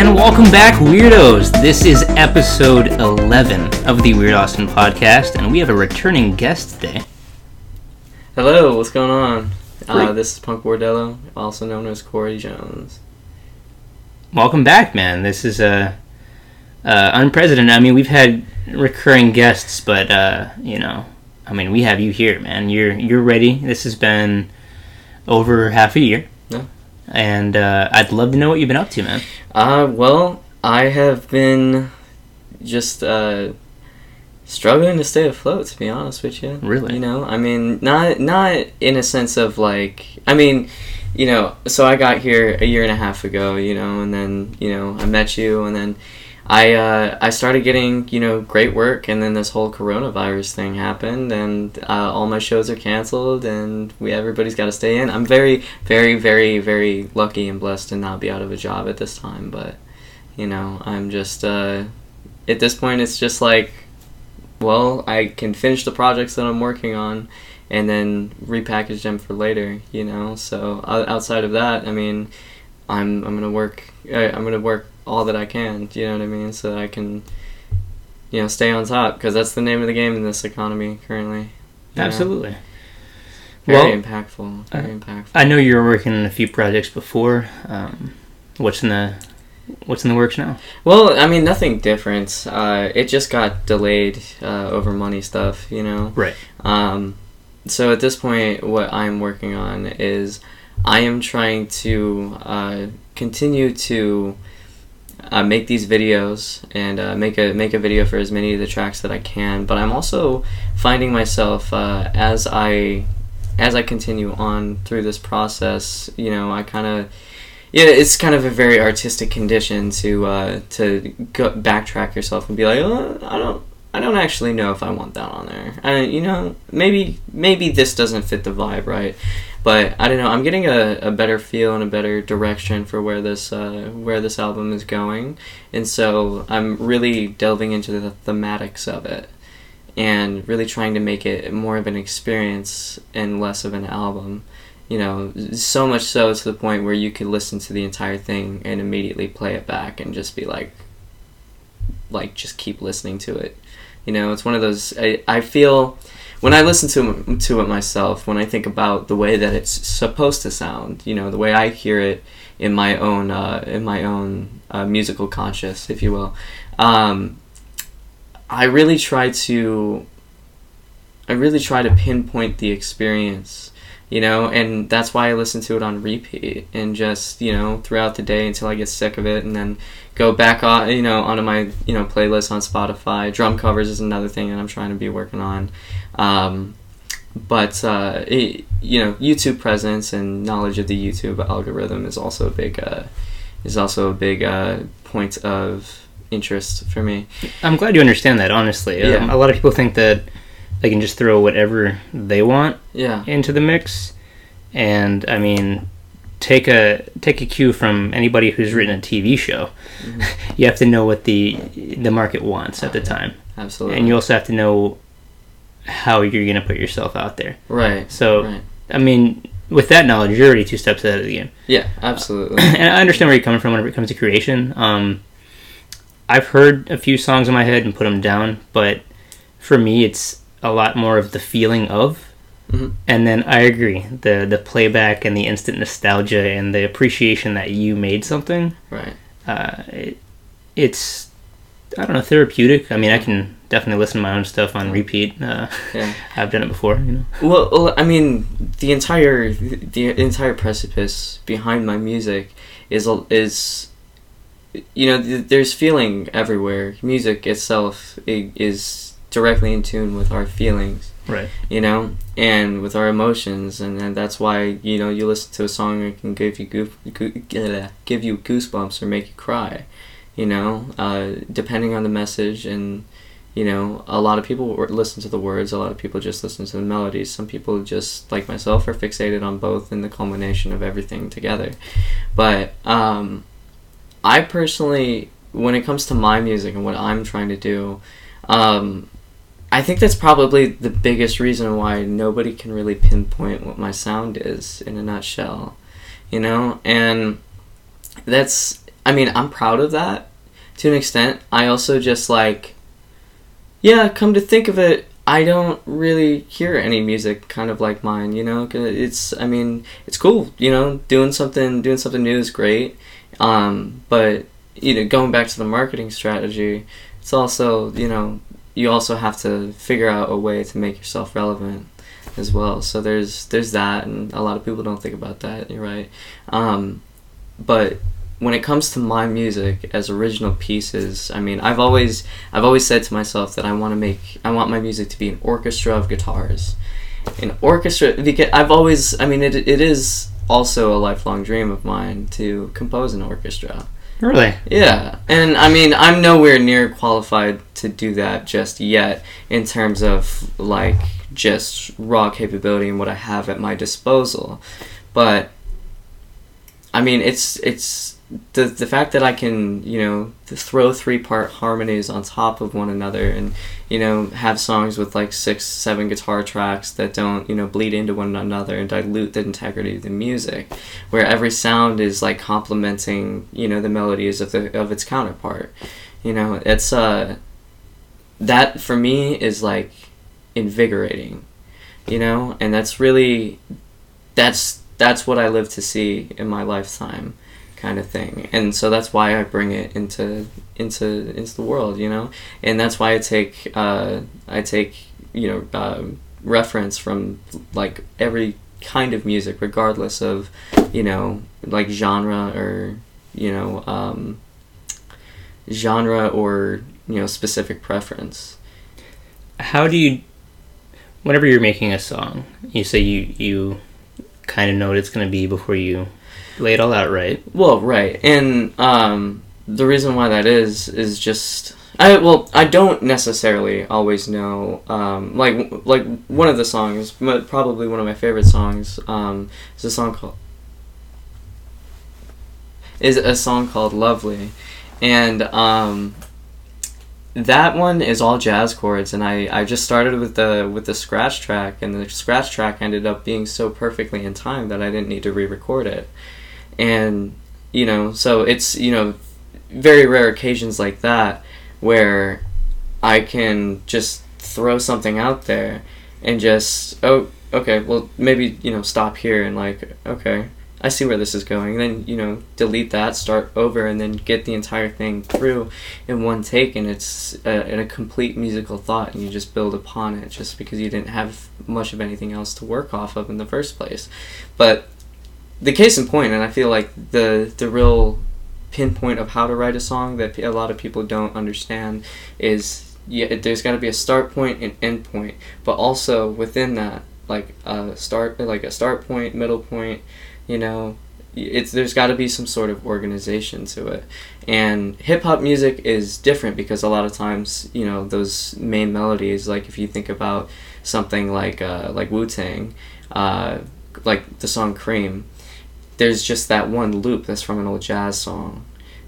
And welcome back, weirdos. This is episode 11 of the Weird Austin podcast, and we have a returning guest today. Hello, what's going on? Uh, this is Punk Bordello, also known as Corey Jones. Welcome back, man. This is uh, uh, unprecedented. I mean, we've had recurring guests, but uh, you know, I mean, we have you here, man. You're you're ready. This has been over half a year. And uh, I'd love to know what you've been up to, man. Uh, well, I have been just uh, struggling to stay afloat, to be honest with you. Really? You know, I mean, not not in a sense of like, I mean, you know, so I got here a year and a half ago, you know, and then you know I met you, and then I uh, I started getting you know great work, and then this whole coronavirus thing happened, and uh, all my shows are canceled, and we everybody's got to stay in. I'm very very very very lucky and blessed to not be out of a job at this time, but you know I'm just uh, at this point it's just like well I can finish the projects that I'm working on and then repackage them for later you know so outside of that I mean I'm I'm gonna work I- I'm gonna work all that I can Do you know what I mean so that I can you know stay on top because that's the name of the game in this economy currently you know? Absolutely. very Well, impactful very impactful I know you were working on a few projects before. Um, what's in the What's in the works now? Well, I mean, nothing different. Uh, it just got delayed uh, over money stuff, you know. Right. Um, so at this point, what I'm working on is I am trying to uh, continue to uh, make these videos and uh, make a make a video for as many of the tracks that I can. But I'm also finding myself uh, as I as I continue on through this process. You know, I kind of yeah, it's kind of a very artistic condition to uh, to go backtrack yourself and be like, oh, I don't, I don't actually know if I want that on there. I, you know, maybe maybe this doesn't fit the vibe right, but I don't know. I'm getting a, a better feel and a better direction for where this uh, where this album is going, and so I'm really delving into the thematics of it, and really trying to make it more of an experience and less of an album you know, so much so to the point where you could listen to the entire thing and immediately play it back and just be like, like just keep listening to it. You know, it's one of those. I, I feel when I listen to to it myself, when I think about the way that it's supposed to sound, you know, the way I hear it in my own uh, in my own uh, musical conscious, if you will. Um, I really try to. I really try to pinpoint the experience you know and that's why i listen to it on repeat and just you know throughout the day until i get sick of it and then go back on you know onto my you know playlist on spotify. Drum covers is another thing that i'm trying to be working on. Um, but uh, it, you know youtube presence and knowledge of the youtube algorithm is also a big uh, is also a big uh, point of interest for me. I'm glad you understand that. Honestly, um, a lot of people think that they can just throw whatever they want yeah into the mix, and I mean, take a take a cue from anybody who's written a TV show. Mhm. you have to know what the the market wants at the time, absolutely and you also have to know how you're going to put yourself out there. right So, right I mean, with that knowledge, you're already two steps ahead of the game. yeah absolutely and I understand where you're coming from when it comes to creation. Um, I've heard a few songs in my head and put them down, but for me, it's a lot more of the feeling of. Mhm. And then I agree the the playback and the instant nostalgia and the appreciation that you made something. right Uh, it, it's I don't know therapeutic. I mean, I can definitely listen to my own stuff on repeat. Uh, yeah I've done it before, you know. Well, well, I mean, the entire the entire precipice behind my music is a- is you know th- there's feeling everywhere. Music itself is directly in tune with our feelings, Right. you know, and with our emotions, and, and that's why you know you listen to a song that can give you goof, goo, give you goosebumps or make you cry, you know, uh, depending on the message and you know a lot of people listen to the words a lot of people just listen to the melodies some people just like myself are fixated on both and the culmination of everything together but um, i personally when it comes to my music and what i'm trying to do um, i think that's probably the biggest reason why nobody can really pinpoint what my sound is in a nutshell you know and that's I mean, I'm proud of that to an extent. I also just like, yeah, come to think of it, I don't really hear any music kind of like mine, you know. It's, I mean, it's cool, you know, doing something, doing something new is great. Um, but you know, going back to the marketing strategy, it's also, you know, you also have to figure out a way to make yourself relevant as well. So there's there's that, and a lot of people don't think about that. You're right. Um, but when it comes to my music as original pieces, I mean, I've always I've always said to myself that I want to make I want my music to be an orchestra of guitars. An orchestra because I've always I mean it it is also a lifelong dream of mine to compose an orchestra. Really? Yeah, and I mean, I'm nowhere near qualified to do that just yet in terms of like just raw capability and what I have at my disposal. But I mean, it's it's the the fact that I can you know throw three part harmonies on top of one another and you know have songs with like six seven guitar tracks that don't you know bleed into one another and dilute the integrity of the music where every sound is like complementing you know the melodies of the of its counterpart. You know it's uh that for me is like invigorating you know? And that's really that's that's what I live to see in my lifetime kind of thing. And so that's why I bring it into into into the world you know? And that's why I take uh, I take you know um reference from like every kind of music regardless of you know like genre or you know um, genre or you know specific preference. How do you, whenever you're making a song, you say you you kind of know what it's going to be before you lay it all out, right? Well, right, and um, the reason why that is is just I well I don't necessarily always know um, like like one of the songs, but probably one of my favorite songs um, is a song called is a song called Lovely, and um, that one is all jazz chords, and I, I just started with the with the scratch track, and the scratch track ended up being so perfectly in time that I didn't need to re-record it, and you know, so it's you know, very rare occasions like that where I can just throw something out there and just oh okay well maybe you know stop here and like okay I see where this is going. And then, you know, delete that, start over, and then get the entire thing through in one take. And it's a, in a complete musical thought, and you just build upon it just because you didn't have much of anything else to work off of in the first place. But the case in point, and I feel like the, the real pinpoint of how to write a song that a lot of people don't understand is yeah, there's got to be a start point and end point, but also within that, like a start, like a start point, middle point, you know it's there's got to be some sort of organization to it. And hip hop music is different because a lot of times you know those main melodies like if you think about something like uh, like Wu Tang uh, like the song Cream there's just that one loop that's from an old jazz song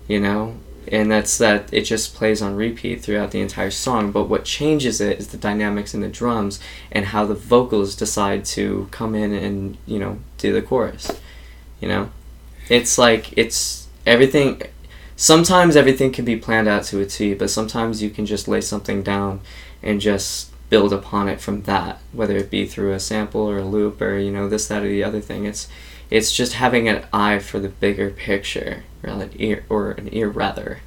you know? And that's that it just plays on repeat throughout the entire song. But what changes it is the dynamics in the drums and how the vocals decide to come in and you know do the chorus you know? It's like it's everything sometimes everything can be planned out to a t but sometimes you can just lay something down and just build upon it from that whether it be through a sample or a loop or you know this that or the other thing. It's it's just having an eye for the bigger picture or an ear or an ear rather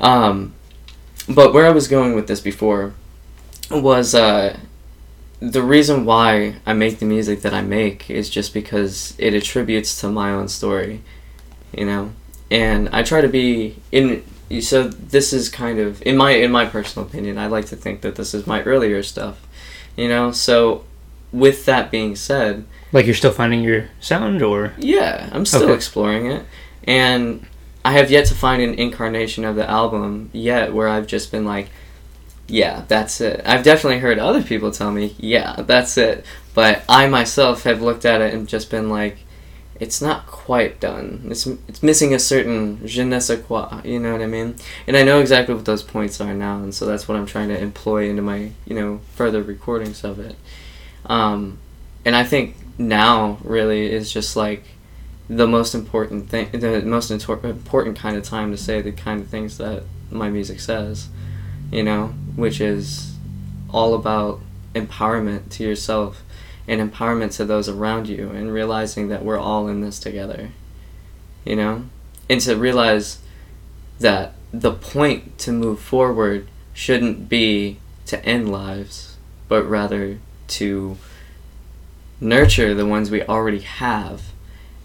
um but where i was going with this before was uh the reason why I make the music that I make is just because it attributes to my own story, you know. And I try to be in. So this is kind of in my in my personal opinion. I like to think that this is my earlier stuff, you know. So with that being said, Like you're still finding your sound, or yeah, I'm still Okay. exploring it, and I have yet to find an incarnation of the album yet where I've just been like, yeah, that's it. I've definitely heard other people tell me, yeah, that's it, but I myself have looked at it and just been like, it's not quite done. It's it's missing a certain je ne sais quoi. You know what I mean? And I know exactly what those points are now, and so that's what I'm trying to employ into my you know further recordings of it. Um, and I think now really is just like the most important thing, the most important kind of time to say the kind of things that my music says, you know, which is all about empowerment to yourself and empowerment to those around you and realizing that we're all in this together, you know, and to realize that the point to move forward shouldn't be to end lives, but rather to nurture the ones we already have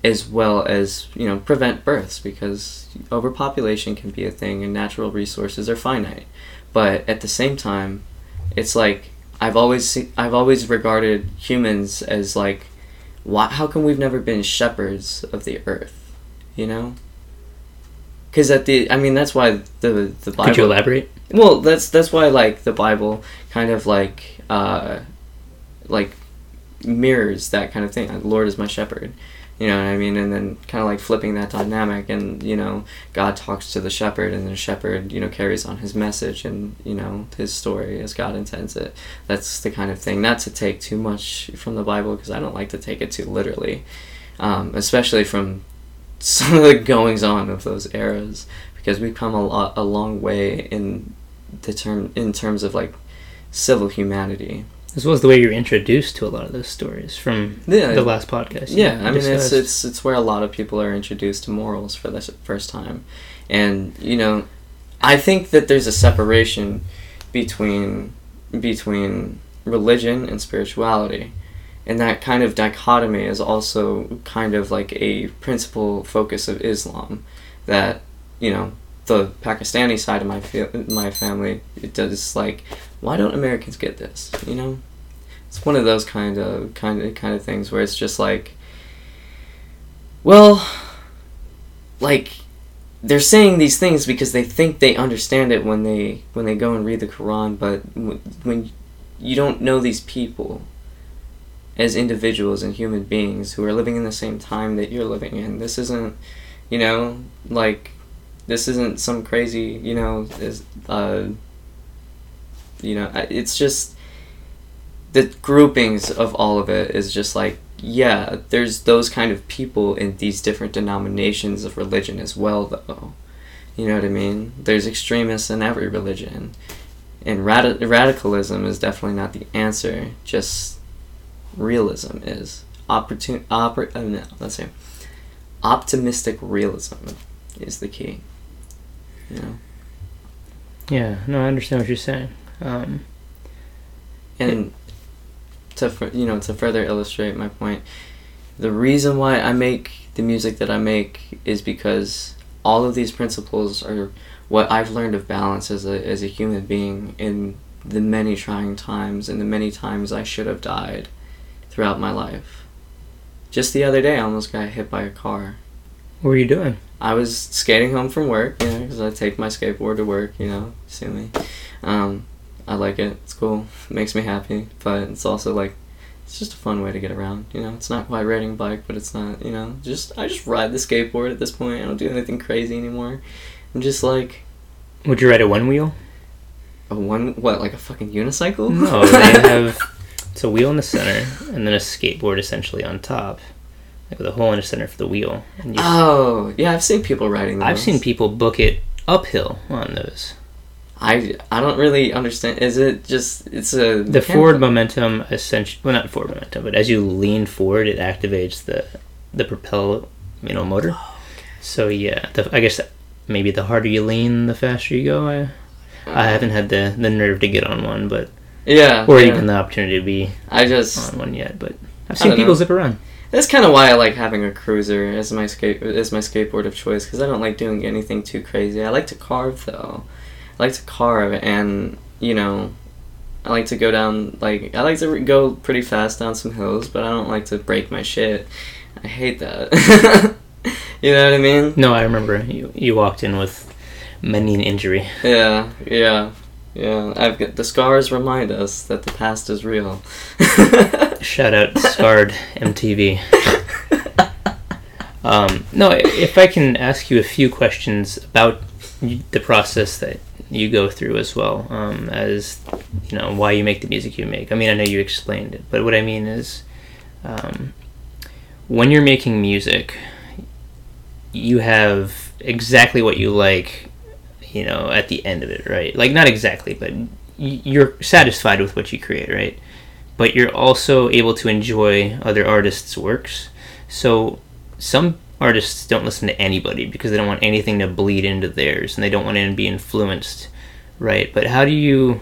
as well as you know prevent births because overpopulation can be a thing and natural resources are finite but at the same time it's like i've always se- i've always regarded humans as like why, how come we've never been shepherds of the earth you know because at the i mean that's why the the bible Could you elaborate? well, that's that's why like the Bible kind of like uh, like mirrors that kind of thing. Like, Lord is my shepherd, you know what I mean, and then kind of like flipping that dynamic, and you know, God talks to the shepherd, and the shepherd, you know, carries on his message and you know his story as God intends it. That's the kind of thing. Not to take too much from the Bible because I don't like to take it too literally, um, especially from some of the goings on of those eras because we've come a lot a long way in the term in terms of like civil humanity. As well as the way you're introduced to a lot of those stories from Yeah. the last podcast. Yeah, I mean it's it's it's where a lot of people are introduced to morals for the first time, and you know, I think that there's a separation between between religion and spirituality, and that kind of dichotomy is also kind of like a principal focus of Islam, that you know the Pakistani side of my fa- my family it does like why don't Americans get this you know? It's one of those kind of kind of kind of things where it's just like well like they're saying these things because they think they understand it when they when they go and read the Quran but when you don't know these people as individuals and human beings who are living in the same time that you're living in this isn't you know like this isn't some crazy you know is uh you know it's just the groupings of all of it is just like yeah there's those kind of people in these different denominations of religion as well though. You know what i mean? There's extremists in every religion. And rad- radicalism is definitely not the answer just realism is. Opportun oppor- uh, no, let's see. Optimistic realism is the key you know Yeah, no, I understand what you're saying. Um, and to fur- you know to further illustrate my point the reason why i make the music that i make is because all of these principles are what i've learned of balance as a, as a human being in the many trying times and the many times i should have died throughout my life just the other day i almost got hit by a car what were you doing? I was skating home from work, you know, because I take my skateboard to work, you know, see me. Um, I like it. It's cool. It makes me happy, but it's also like, it's just a fun way to get around. You know, it's not quite riding a bike, but it's not. You know, just I just ride the skateboard at this point. I don't do anything crazy anymore. I'm just like Would you ride a one wheel? a one what like a fucking unicycle. No, they have it's a wheel in the center and then a skateboard essentially on top, with a hole in the center for the wheel. Oh yeah, I've seen people riding those. I've seen people book it uphill on those. I I don't really understand. Is it just it's a The forward momentum essentially, well, not forward momentum, but as you lean forward, it activates the the propel, you know, motor. Oh. So yeah, the, I guess maybe the harder you lean, the faster you go. I I haven't had the the nerve to get on one, but Yeah. or yeah. even the opportunity to be I just on one yet. But I've seen people know. zip around. That's kind of why I like having a cruiser as my skate as my skateboard of choice because I don't like doing anything too crazy. I like to carve though. I like to carve and you know, I like to go down like I like to re- go pretty fast down some hills, but I don't like to break my shit. I hate that. you know what I mean? No, I remember you you walked in with many an injury. Yeah, yeah, yeah. I've got the scars remind us that the past is real. Shout out Scarred MTV. Um, no, if I can ask you a few questions about the process that you go through as well, um, as you know why you make the music you make. I mean, I know you explained it, but what I mean is, um, when you're making music, you have exactly what you like, you know, at the end of it, right? Like not exactly, but you're satisfied with what you create, right? But you're also able to enjoy other artists' works. So some artists don't listen to anybody because they don't want anything to bleed into theirs and they don't want to be influenced, right? But how do you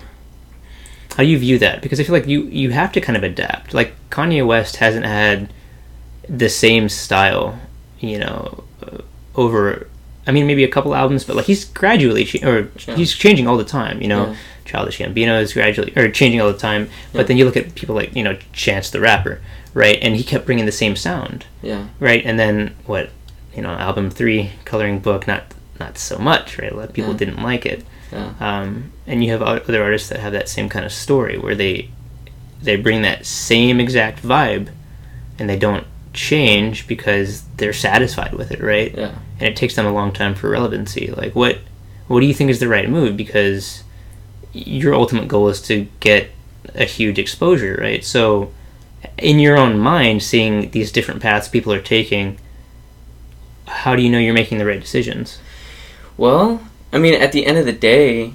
how do you view that? Because I feel like you you have to kind of adapt. Like Kanye West hasn't had the same style, you know, over. I mean, maybe a couple albums, but like he's gradually cha- or Yeah. he's changing all the time. You know, Yeah. Childish Gambino is gradually or changing all the time. But Yeah. then you look at people like you know Chance the Rapper, right? And he kept bringing the same sound, Yeah. right? And then what? You know, album three, Coloring Book, not not so much, right? A lot of people didn't like it. Yeah. Um, and you have other artists that have that same kind of story where they they bring that same exact vibe, and they don't change because they're satisfied with it, right? Yeah. And it takes them a long time for relevancy. Like, what what do you think is the right move? Because your ultimate goal is to get a huge exposure, right? So, in your own mind, seeing these different paths people are taking, how do you know you're making the right decisions? Well, I mean, at the end of the day,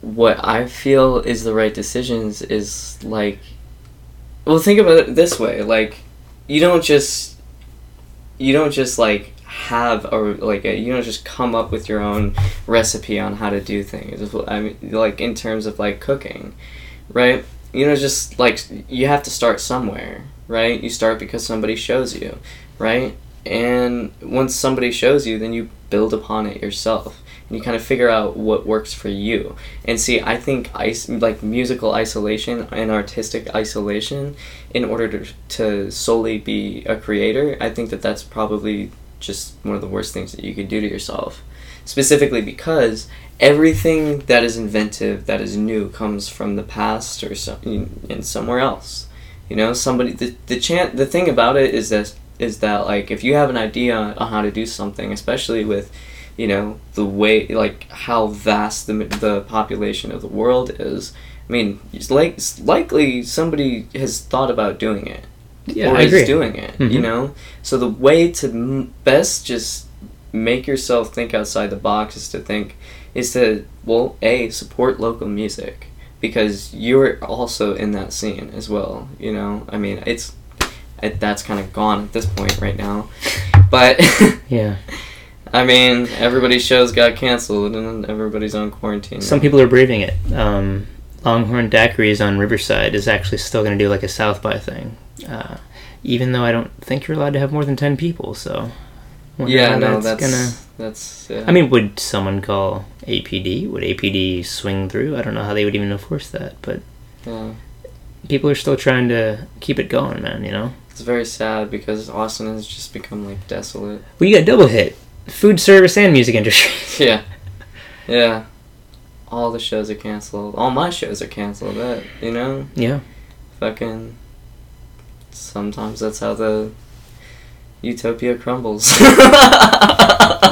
what I feel is the right decisions is like, well, think about it this way: like, you don't just, you don't just like have or like a, you don't just come up with your own recipe on how to do things. I mean, like in terms of like cooking, right? You know, just like you have to start somewhere, right? You start because somebody shows you, right? And once somebody shows you, then you build upon it yourself and you kind of figure out what works for you. And see, I think is- like musical isolation and artistic isolation, in order to, to solely be a creator, I think that that's probably just one of the worst things that you could do to yourself. Specifically because everything that is inventive, that is new, comes from the past or some, in somewhere else. You know, somebody the the chan the thing about it is this is that like if you have an idea on how to do something, especially with you know the way like how vast the the population of the world is. I mean, it's like it's likely somebody has thought about doing it Yeah, or I is agree. doing it. You Mhm. know, so the way to m- best just make yourself think outside the box is to think is to well a support local music because you're also in that scene as well. You know, I mean it's it, that's kind of gone at this point right now, but. Yeah. I mean, everybody's shows got canceled and everybody's on quarantine. Some people are braving it. Um, Longhorn Daiquiris on Riverside is actually still going to do like a South by thing, uh, even though I don't think you're allowed to have more than ten people. So, yeah, no, that's gonna. that's. Yeah. I mean, would someone call APD? Would APD swing through? I don't know how they would even enforce that, but yeah, people are still trying to keep it going, man. You know. it's very sad because Austin has just become like desolate. Well, you got double hit, food service and music industry. yeah, yeah. All the shows are canceled. All my shows are canceled. That you know, yeah. fucking. Sometimes that's how the utopia crumbles.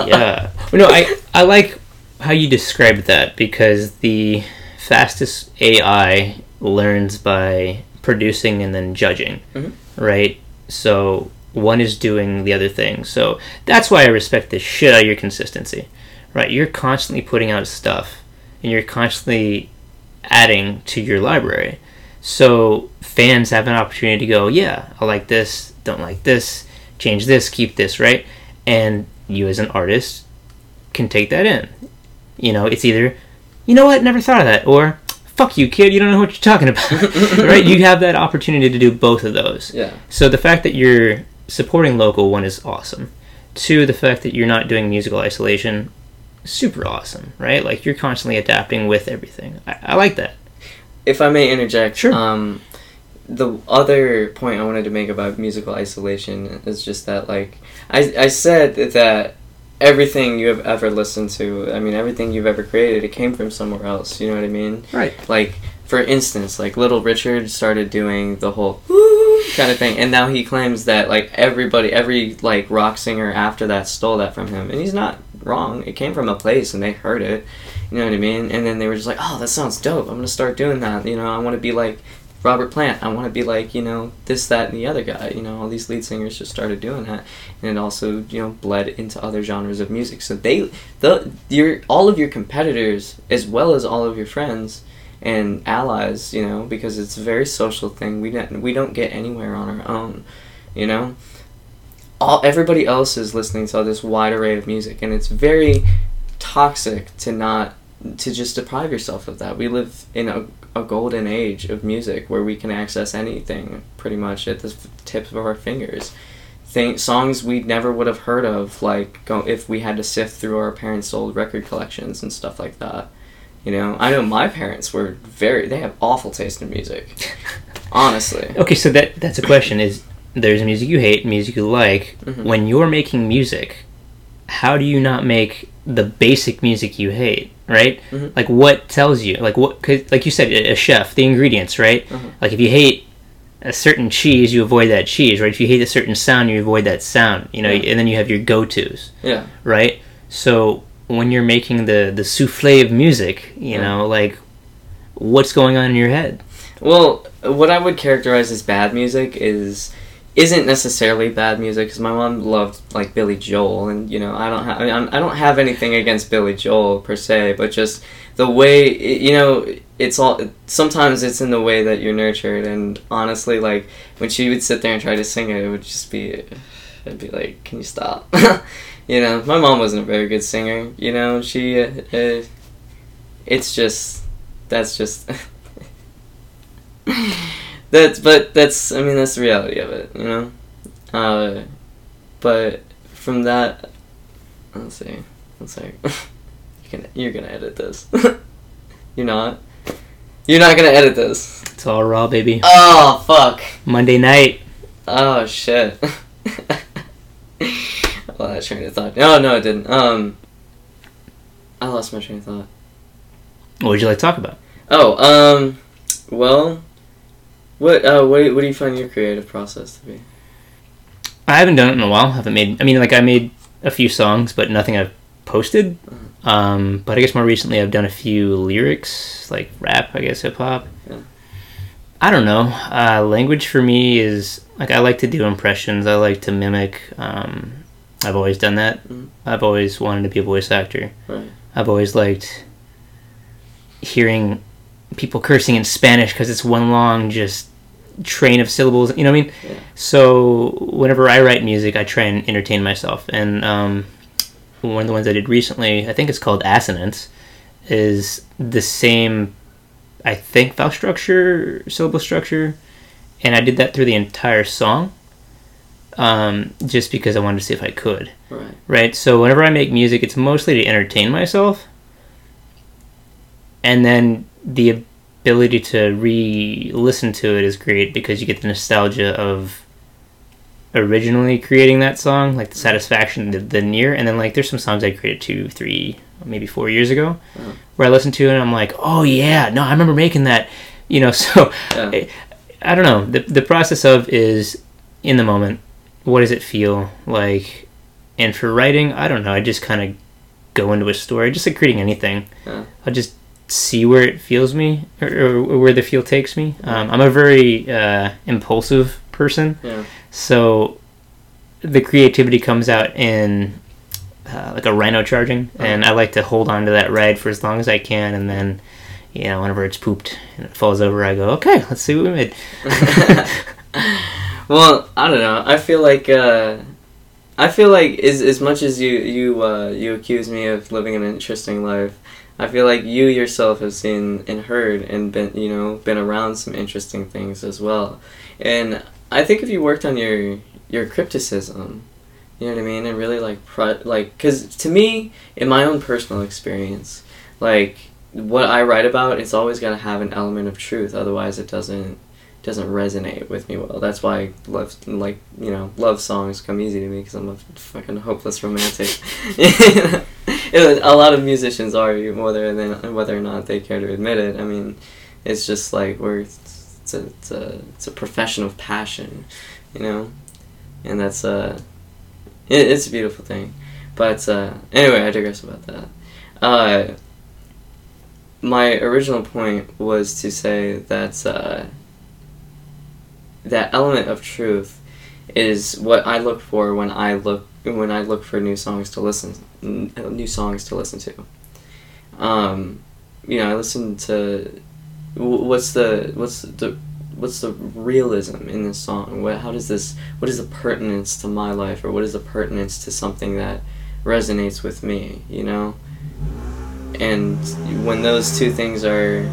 yeah. Well, no, I I like how you described that because the fastest AI learns by producing and then judging, Mhm. right? So one is doing the other thing. So that's why I respect the shit out of your consistency, right? You're constantly putting out stuff, and you're constantly adding to your library. So fans have an opportunity to go, yeah, I like this, don't like this, change this, keep this, right? And you as an artist can take that in. You know, it's either, you know what, never thought of that, or fuck you, kid, you don't know what you're talking about, right? You have that opportunity to do both of those. yeah, So the fact that you're supporting local one is awesome. Two, the fact that you're not doing musical isolation, super awesome, right? Like you're constantly adapting with everything. I, I like that. if I may interject, Sure. um, the other point I wanted to make about musical isolation is just that, like, I, I said that everything you have ever listened to, I mean, everything you've ever created, it came from somewhere else. You know what I mean? Right. Like, for instance, like Little Richard started doing the whole kind of thing, and now he claims that like everybody, every like rock singer after that stole that from him, and he's not wrong. It came from a place, and they heard it. You know what I mean? And then they were just like, "Oh, that sounds dope. I'm gonna start doing that." You know, I want to be like Robert Plant. I want to be like you know this, that, and the other guy. You know, all these lead singers just started doing that, and it also you know bled into other genres of music. So they, the your all of your competitors as well as all of your friends and allies. You know, because it's a very social thing. We don't we don't get anywhere on our own. You know, all everybody else is listening to all this wide array of music, and it's very toxic to not to just deprive yourself of that. We live in a, a golden age of music where we can access anything pretty much at the tips of our fingers. Think songs we never would have heard of, like go, if we had to sift through our parents' old record collections and stuff like that. You know, I know my parents were very. They have awful taste in music. Honestly. Okay, so that that's a question: is there's music you hate, music you like. Mhm. When you're making music, how do you not make the basic music you hate? Right? Mhm. Like, what tells you? Like, what? Cause, like you said, a chef, the ingredients, right? Mhm. Like, if you hate a certain cheese, you avoid that cheese, right? If you hate a certain sound, you avoid that sound. You know, Yeah. and then you have your go-tos, Yeah. right? So when you're making the the souffle of music, you know, like, what's going on in your head? Well, what I would characterize as bad music is isn't necessarily bad music because my mom loved like Billy Joel, and you know I don't have I, mean, I don't have anything against Billy Joel per se, but just the way you know it's all sometimes it's in the way that you're nurtured, and honestly, like when she would sit there and try to sing it, it would just be I'd be like, can you stop? you know, my mom wasn't a very good singer. You know, she uh, uh, it's just that's just that's but that's I mean that's the reality of it, you know. Uh, but from that, let's see, let's see, you're gonna you're gonna edit this. you're not. You're not gonna edit this. It's all raw, baby. Oh fuck. Monday night. Oh shit. Well, that train of thought. No, no, it didn't. Um, I lost my train of thought. What would you like to talk about? Oh, um, well, what uh, what do- what do you find your creative process to be? I haven't done it in a while. I haven't made. I mean, like I made a few songs, but nothing I've posted. Um, but I guess more recently I've done a few lyrics, like rap, I guess hip hop. Yeah. I don't know. Uh, language for me is like I like to do impressions. I like to mimic. Um, I've always done that. Mhm. I've always wanted to be a voice actor. Right. I've always liked hearing people cursing in Spanish because it's one long just train of syllables. You know what I mean? Yeah. So whenever I write music, I try and entertain myself. And um, one of the ones I did recently, I think it's called Assonance, is the same, I think, vowel structure, syllable structure, and I did that through the entire song. Um, just because I wanted to see if I could Right. right? So whenever I make music, it's mostly to entertain myself, and then the ability to re-listen to it is great because you get the nostalgia of originally creating that song, like the satisfaction, the, the near, and then like there's some songs I created two, three, maybe four years ago, Uh-huh. where I listen to it and I'm like, oh yeah, no, I remember making that, you know. So Yeah. I, I don't know. The the process of is in the moment. What does it feel like? And for writing, I don't know. I just kind of go into a story, just like creating anything. Yeah. I'll just see where it feels me or, or where the feel takes me. Um, I'm a very uh, impulsive person, Yeah. so the creativity comes out in uh, like a rhino charging, and I like to hold on to that ride for as long as I can, and then. You know, whenever it's pooped and it falls over, I go, okay, let's see what we made. well, I don't know. I feel like uh, I feel like as as much as you you uh, you accuse me of living an interesting life, I feel like you yourself have seen and heard and been you know been around some interesting things as well. And I think if you worked on your your crypticism, you know what I mean, and really like pro- like because to me, in my own personal experience, like what I write about, it's always got to have an element of truth. Otherwise, it doesn't doesn't resonate with me well. That's why love like you know love songs come easy to me because I'm a fucking hopeless romantic. a lot of musicians are whether than whether or not they care to admit it. I mean, it's just like we're it's a it's a, it's a profession of passion, you know, and that's a it, it's a beautiful thing. But uh, anyway, I digress about that. Uh, my original point was to say that uh, that element of truth is what I look for when I look when I look for new songs to listen new songs to listen to. Um, you know, I listen to what's the what's the what's the realism in this song? What how does this what is the pertinence to my life or what is the pertinence to something that resonates with me, you know? And when those two things are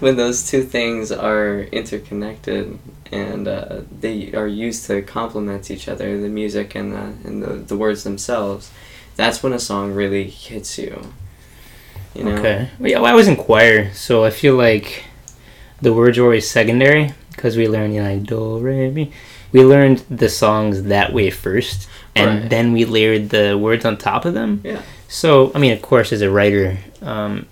when those two things are interconnected and uh, they are used to complement each other, the music and the and the, the words themselves, that's when a song really hits you. You know? Okay. Well, yeah, well, I was in choir, so I feel like the words were always secondary because we learned, you know, do, re, mi. We learned the songs that way first, and Right. then we layered the words on top of them. Yeah. So, I mean, of course, as a writer, um,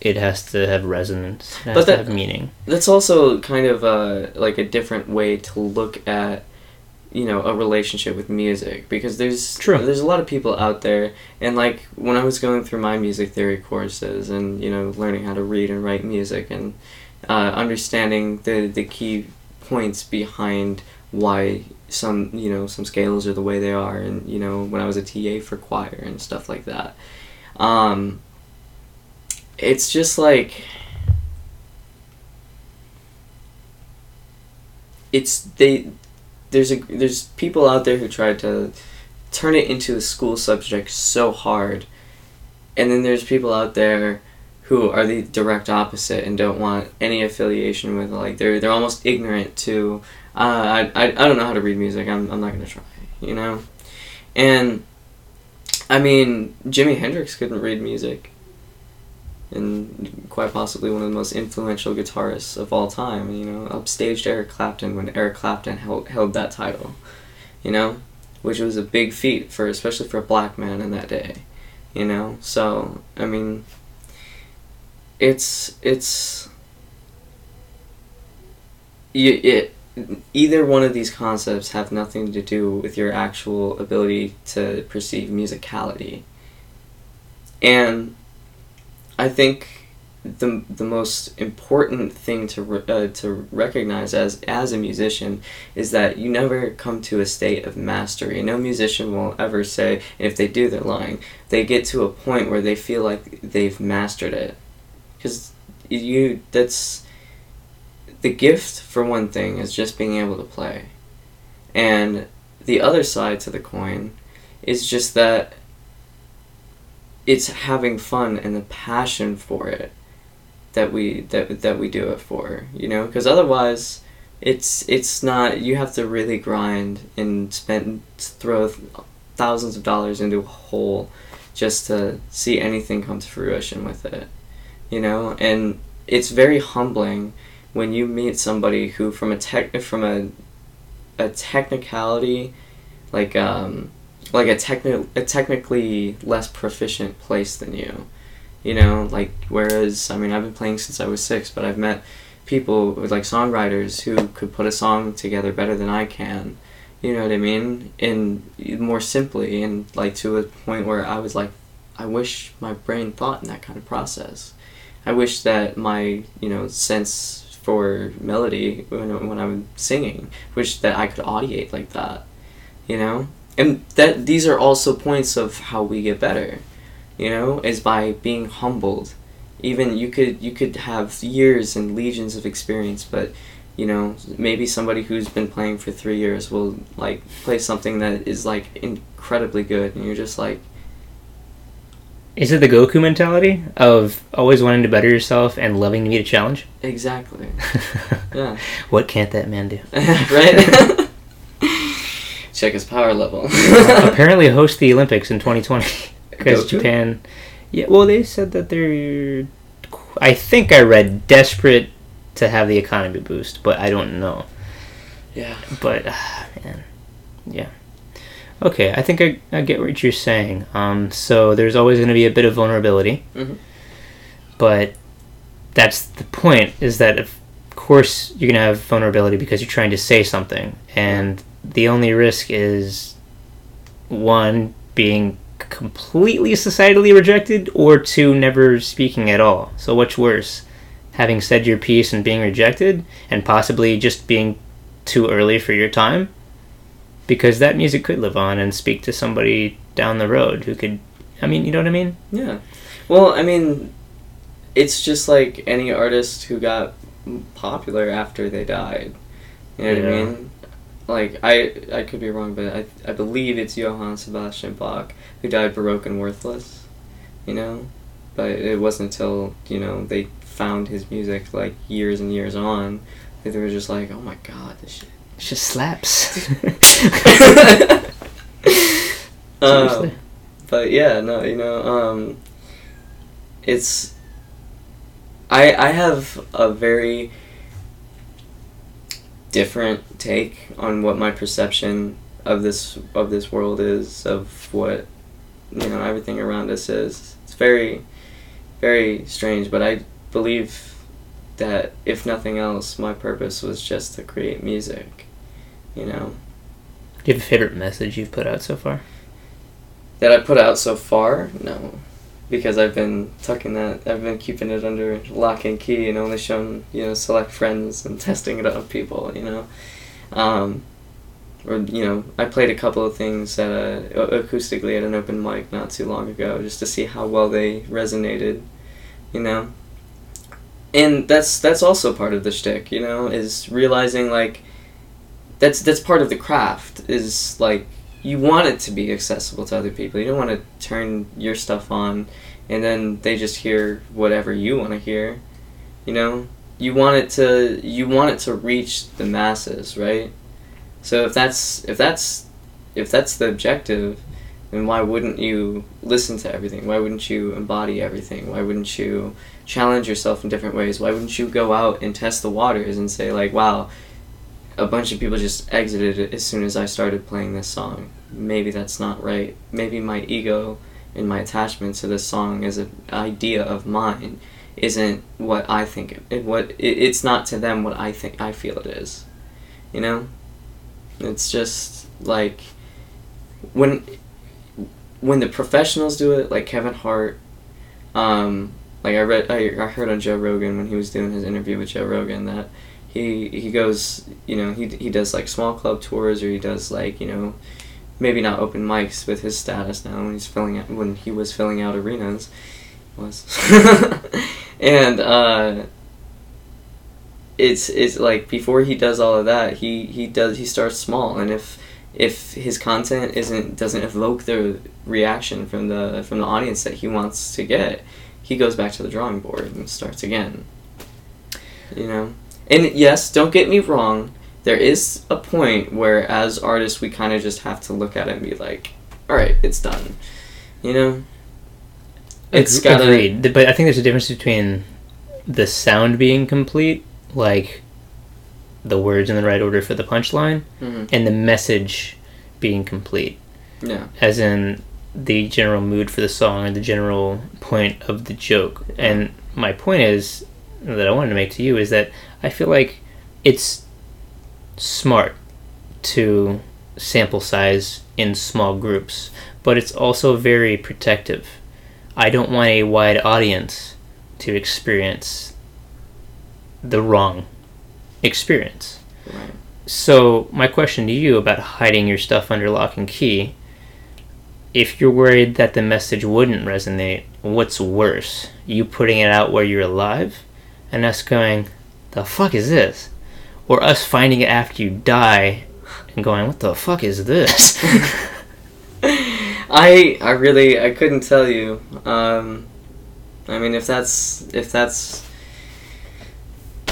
it has to have resonance. It has But to that- have meaning. That's also kind of uh, like a different way to look at you know a relationship with music because there's True. there's a lot of people out there and like when I was going through my music theory courses and you know learning how to read and write music and uh, understanding the the key points behind why some you know some scales are the way they are and you know when I was a TA for choir and stuff like that um it's just like it's they there's a there's people out there who try to turn it into a school subject so hard. And then there's people out there who are the direct opposite and don't want any affiliation with like they're they're almost ignorant to uh, I, I, I don't know how to read music. I'm, I'm not gonna try you know? And I mean Jimi Hendrix couldn't read music and quite possibly one of the most influential guitarists of all time. You know, upstaged Eric Clapton when Eric Clapton held, held that title. You know, which was a big feat for especially for a black man in that day. You know, so I mean, it's it's you, it either one of these concepts have nothing to do with your actual ability to perceive musicality and I think the the most important thing to re- uh, to recognize as as a musician is that you never come to a state of mastery. No musician will ever say, and if they do, they're lying. They get to a point where they feel like they've mastered it, because you that's the gift for one thing is just being able to play, and the other side to the coin is just that it's having fun and the passion for it that we that that we do it for you know? Because otherwise it's it's not you have to really grind and spend throw thousands of dollars into a hole just to see anything come to fruition with it you know? And it's very humbling when you meet somebody who from a tech from a a technicality like um like a techni- a technically less proficient place than you. You know like whereas i mean i've been playing since i was six but i've met people like songwriters who could put a song together better than i can. You know what i mean? And more simply and like to a point where i was like i wish my brain thought in that kind of process. I wish that my you know sense for melody when, when i'm singing wish that i could audiate like that. You know and that these are also points of how we get better you know is by being humbled even you could you could have years and legions of experience but you know maybe somebody who's been playing for three years will like play something that is like incredibly good and you're just like Is it the Goku mentality of always wanting to better yourself and loving to meet a challenge? exactly yeah what can't that man do? right check his power level Apparently, host the Olympics in 2020 because Japan. Yeah, well, they said that they're. I think I read desperate to have the economy boost, but I don't know. yeah But ah, man, yeah. Okay, I think I, I get what you're saying. Um, so there's always going to be a bit of vulnerability, Mhm. but that's the point. Is that of course you're going to have vulnerability because you're trying to say something, and the only risk is one being completely societally rejected, or two never speaking at all. So what's worse, having said your piece and being rejected, and possibly just being too early for your time, because that music could live on and speak to somebody down the road who could. I mean, you know what I mean? Yeah. Well, I mean, it's just like any artist who got popular after they died. You know what I mean? Like I I could be wrong, but I I believe it's Johann Sebastian Bach who died baroque and worthless. You know, but it wasn't until you know they found his music like years and years on that they were just like, oh my god, this shit. It just slaps. Um, but yeah, no, you know, um, it's. I I have a very different take on what my perception of this of this world is of what you know everything around us is. It's very, very strange, but I believe that if nothing else, my purpose was just to create music. You know. Do you have a favorite message you've put out so far? that I put out so far, no, because I've been tucking that. I've been keeping it under lock and key and only showing you know select friends and testing it on people. You know, um, or you know, I played a couple of things at a, acoustically at an open mic not too long ago just to see how well they resonated. You know, and that's that's also part of the shtick. You know, is realizing like that's that's part of the craft is like you want it to be accessible to other people. You don't want to turn your stuff on and then they just hear whatever you want to hear. You know, you want it to you want it to reach the masses, right? So if that's if that's if that's the objective, then why wouldn't you listen to everything? Why wouldn't you embody everything? Why wouldn't you challenge yourself in different ways? Why wouldn't you go out and test the waters and say like, wow, a bunch of people just exited it as soon as I started playing this song. Maybe that's not right. Maybe my ego and my attachment to this song as an idea of mine isn't what I think it, what it, it's not to them what I think I feel it is. You know? It's just like when when the professionals do it, like Kevin Hart, um, like I read, I, I heard on Joe Rogan when he was doing his interview with Joe Rogan that he he goes, you know, he he does like small club tours or he does like you know, maybe not open mics with his status now when he's filling out when he was filling out arenas, was, and uh, it's it's like before he does all of that he he does he starts small. And if if his content isn't doesn't evoke the reaction from the from the audience that he wants to get he goes back to the drawing board and starts again. You know and yes don't get me wrong there is a point where as artists we kind of just have to look at it and be like all right it's done you know it's Ag- gotta agreed. But I think there's a difference between the sound being complete, like the words in the right order for the punchline, Mhm. and the message being complete, yeah as in the general mood for the song and the general point of the joke. And my point is that I wanted to make to you is that I feel like it's smart to sample size in small groups, but it's also very protective. I don't want a wide audience to experience the wrong experience. right So, my question to you about hiding your stuff under lock and key if you're worried that the message wouldn't resonate, what's worse? You putting it out where you're alive and us going, the fuck is this? Or us finding it after you die and going, what the fuck is this? I I really I couldn't tell you. Um, I mean, if that's if that's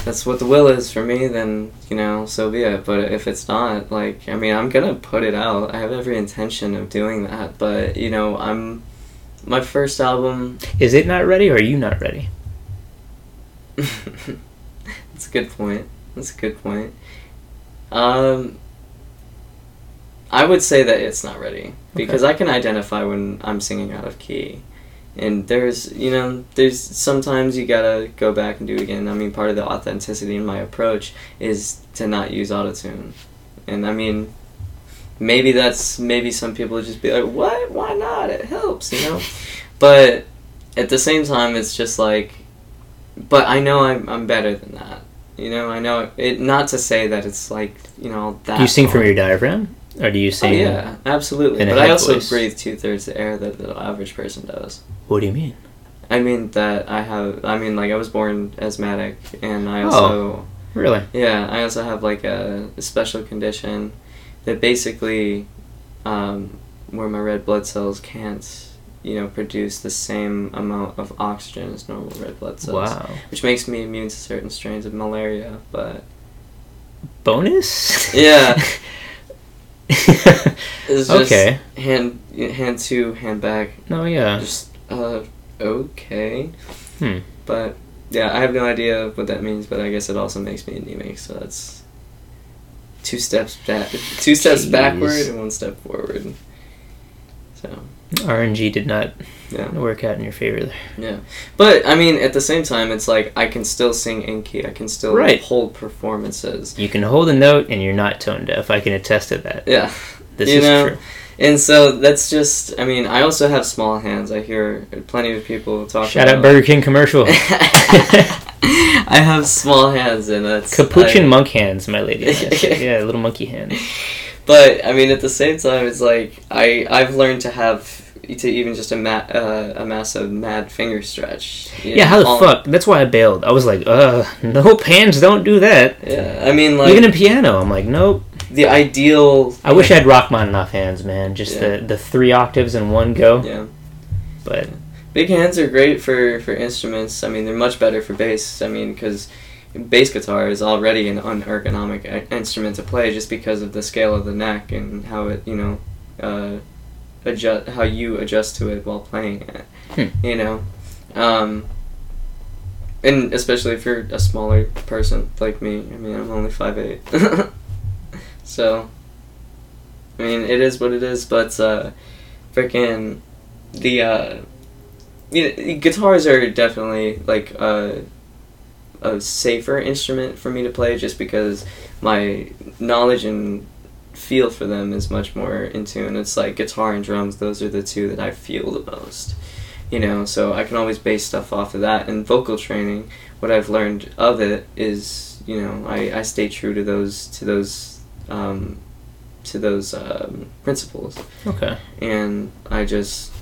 that's what the will is for me, then you know, so be it. But if it's not, like, I mean, I'm gonna put it out. I have every intention of doing that. But you know, I'm my first album. is it not ready or are you not ready? That's a good point. That's a good point. Um, I would say that it's not ready because I can identify when I'm singing out of key. And there's, you know, there's sometimes you gotta go back and do it again. I mean, part of the authenticity in my approach is to not use autotune. And I mean, maybe that's, maybe some people would just be like, what? Why not? It helps, you know? but at the same time, it's just like, but I know I'm I'm better than that. You know, I know it. Not to say that it's like you know that. Do you sing from your diaphragm, or do you sing? Oh, sing? yeah, absolutely. But I also voice? breathe two thirds the air that the average person does. What do you mean? I mean that I have. I mean, like I was born asthmatic, and I Oh. also. Really? Yeah, I also have like a, a special condition that basically, um, where my red blood cells can't, you know, produce the same amount of oxygen as normal red blood cells. Wow. Which makes me immune to certain strains of malaria, but Bonus? Yeah. it's just okay. hand hand to hand back. No, yeah. Just uh okay. Hmm. But yeah, I have no idea what that means, but I guess it also makes me anemic, so that's two steps back two steps Jeez. backward and one step forward. So RNG did not yeah. work out in your favor there. Yeah. But I mean at the same time it's like I can still sing in key, I can still Right. hold performances. You can hold a note and you're not tone deaf. I can attest to that. Yeah. This You is know, true. And so that's just I mean, I also have small hands. I hear plenty of people talk Shout out Burger King commercial. I have small hands and that's Capuchin I- monk hands, my lady. Yeah, little monkey hands. But I mean, at the same time, it's like I I've learned to have to even just ama- uh, amass a mad finger stretch. you Yeah, know, how the all- fuck? That's why I bailed. I was like, uh, nope, hands don't do that. Yeah, I mean, like Even in piano, I'm like, nope. the ideal. I wish I had Rachmaninoff hands, man. Just Yeah. the, the three octaves in one go. Yeah, But big hands are great for for instruments. I mean, they're much better for bass. I mean, because bass guitar is already an unergonomic instrument to play just because of the scale of the neck and how it you know uh, adjust how you adjust to it while playing it. Hmm. You know, um, and especially if you're a smaller person like me. I mean, I'm only five eight, so I mean, it is what it is. But uh, freaking the uh, you know, guitars are definitely like a, a safer instrument for me to play just because my knowledge and feel for them is much more in tune. It's like guitar and drums; those are the two that I feel the most. You know, so I can always base stuff off of that. And vocal training, what I've learned of it is, you know, I, I stay true to those to those um, to those um, principles okay. and I just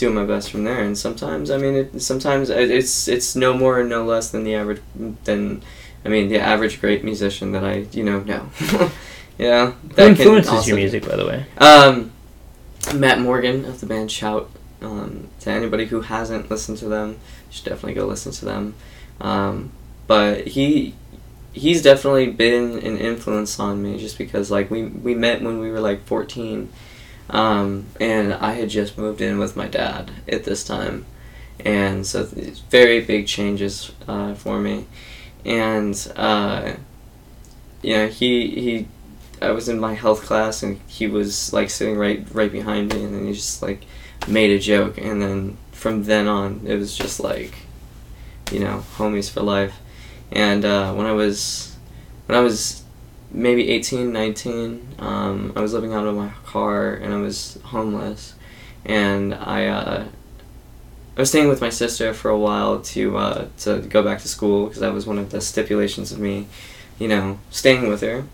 do my best from there. And sometimes, I mean, it, sometimes it's it's no more and no less than the average than, I mean, the average great musician that I you know know. yeah, Who influences your music, by the way? Um, Matt Morgan of the band Shout. Um, to anybody who hasn't listened to them, you should definitely go listen to them. Um, but he he's definitely been an influence on me just because like we we met when we were like 14 um, and I had just moved in with my dad at this time. And so very big changes uh, for me. And uh, you know he he I was in my health class and he was like sitting right right behind me and then he just like made a joke. And then from then on it was just like you know homies for life. And uh, when I was when I was maybe 18 19 um, I was living out of my car and I was homeless. And I uh, I was staying with my sister for a while to uh, to go back to school because that was one of the stipulations of me you know staying with her.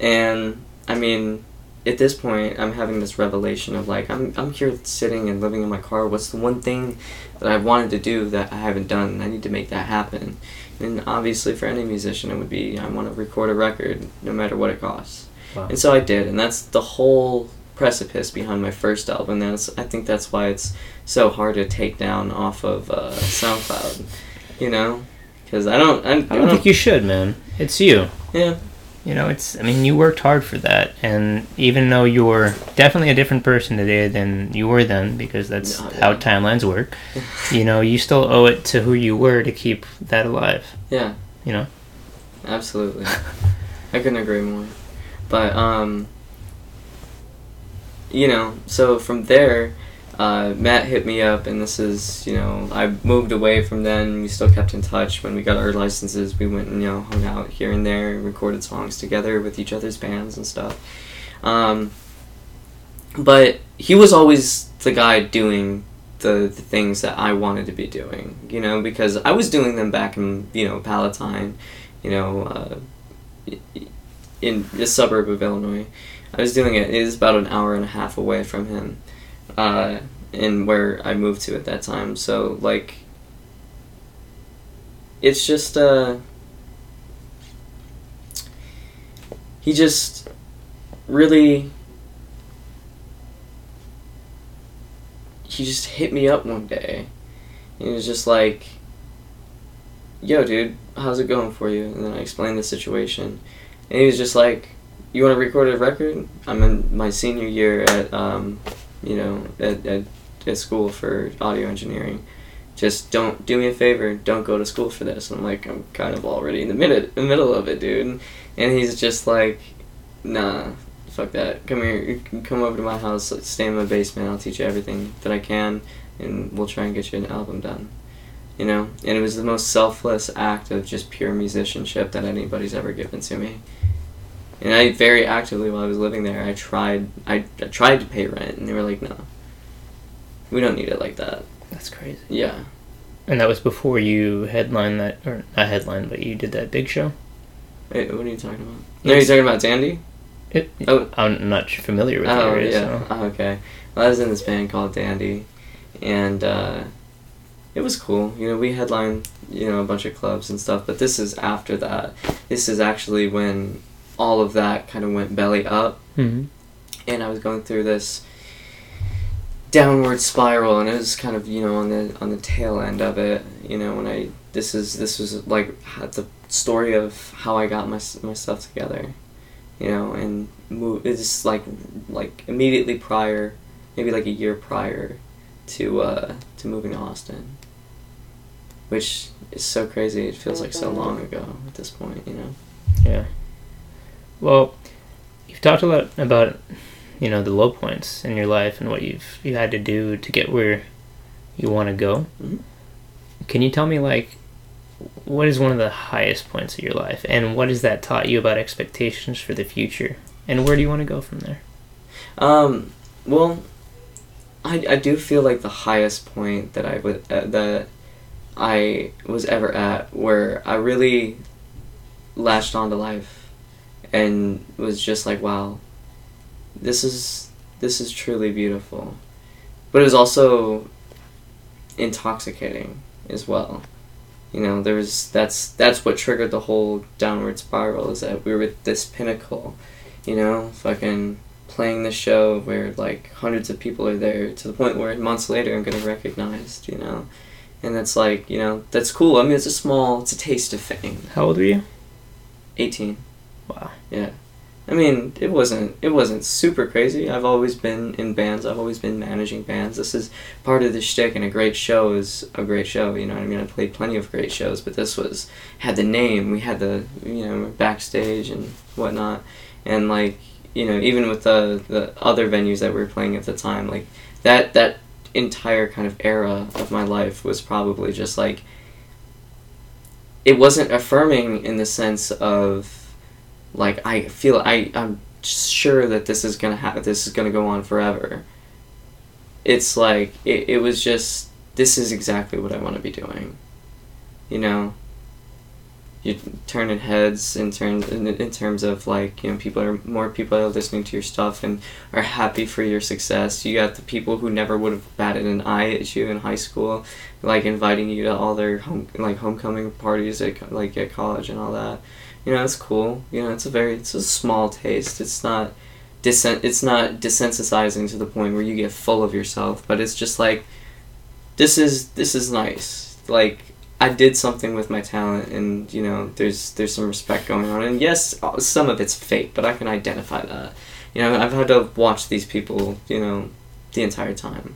And I mean at this point I'm having this revelation of like I'm I'm here sitting and living in my car. What's the one thing that I've wanted to do that I haven't done? I need to make that happen and obviously for any musician it would be I want to record a record no matter what it costs Wow. and so I did and that's the whole precipice behind my first album that's I think that's why it's so hard to take down off of uh, SoundCloud you know because I don't I, I I don't think you should, man. It's you. yeah You know, it's. I mean, you worked hard for that, and even though you're definitely a different person today than you were then, because that's No, how yeah. timelines work. You know, you still owe it to who you were to keep that alive. yeah You know. Absolutely. I couldn't agree more. But um you know, so from there uh, Matt hit me up, and this is, you know, I moved away from then. We still kept in touch. When we got our licenses, we went and, you know, hung out here and there, recorded songs together with each other's bands and stuff. Um, but he was always the guy doing the, the things that I wanted to be doing, you know, because I was doing them back in, you know, Palatine, you know, uh, in the suburb of Illinois. I was doing it. It is about an hour and a half away from him, uh, in where I moved to at that time. So like, it's just uh, he just really he just hit me up one day. And he was just like, "Yo, dude, how's it going for you?" And then I explained the situation, and he was just like, "You want to record a record? I'm in my senior year at, um, you know, at, at, at school for audio engineering. Just don't do me a favor. Don't go to school for this." And I'm like, "I'm kind of already in the middle, the middle of it, dude." And he's just like, "Nah, fuck that. Come here. Come over to my house. Stay in my basement. I'll teach you everything that I can, and we'll try and get you an album done." You know, and it was the most selfless act of just pure musicianship that anybody's ever given to me. And I very actively, while I was living there, I tried. I, I tried to pay rent, and they were like, "No, we don't need it like that." That's crazy. Yeah. And that was before you headlined that, or not headline, but you did that big show. Wait, what are you talking about? No, you're talking about Dandy. It, Oh. I'm not familiar with the Oh area, yeah. so Oh, okay. Well, I was in this band called Dandy, and uh, it was cool. You know, we headlined you know a bunch of clubs and stuff. But this is after that. This is actually when all of that kind of went belly up, Mhm. and I was going through this downward spiral, and it was kind of you know on the on the tail end of it. You know, when I this is this was like the story of how I got my s- my stuff together you know, and move. It's like like immediately prior, maybe like a year prior to uh, to moving to Austin, which is so crazy. It feels like so long ago at this point, you know. yeah. Well, you've talked a lot about you know the low points in your life and what you've you had to do to get where you want to go. Mhm. Can you tell me like what is one of the highest points of your life and what has that taught you about expectations for the future and where do you want to go from there? Um, well, I, I do feel like the highest point that I would uh, that I was ever at where I really latched onto life and was just like wow this is this is truly beautiful but it was also intoxicating as well you know there was that's that's what triggered the whole downward spiral is that we were at this pinnacle you know fucking playing the show where like hundreds of people are there to the point where months later I'm getting recognized, you know. And it's like, you know, that's cool. I mean, it's a small, it's a taste of fame. How old were you? 18. Wow. Yeah. I mean, it wasn't it wasn't super crazy. I've always been in bands. I've always been managing bands. This is part of the shtick, and a great show is a great show. You know what I mean? I played plenty of great shows, but this was had the name. We had the you know backstage and whatnot, and like you know even with the the other venues that we were playing at the time, like that that entire kind of era of my life was probably just like it wasn't affirming in the sense of like I feel I I'm sure that this is gonna happen. This is gonna go on forever. It's like it, it was just this is exactly what I want to be doing. You know. You're turning heads in terms in, in terms of like you know people are more people are listening to your stuff and are happy for your success. You got the people who never would have batted an eye at you in high school, like inviting you to all their home like homecoming parties at like at college and all that you know it's cool. You know it's a very it's a small taste. It's not desen- it's not desensitizing to the point where you get full of yourself but it's just like this is this is nice. Like i did something with my talent and you know there's there's some respect going on. And yes some of it's fake but i can identify that. You know i've had to watch these people you know the entire time.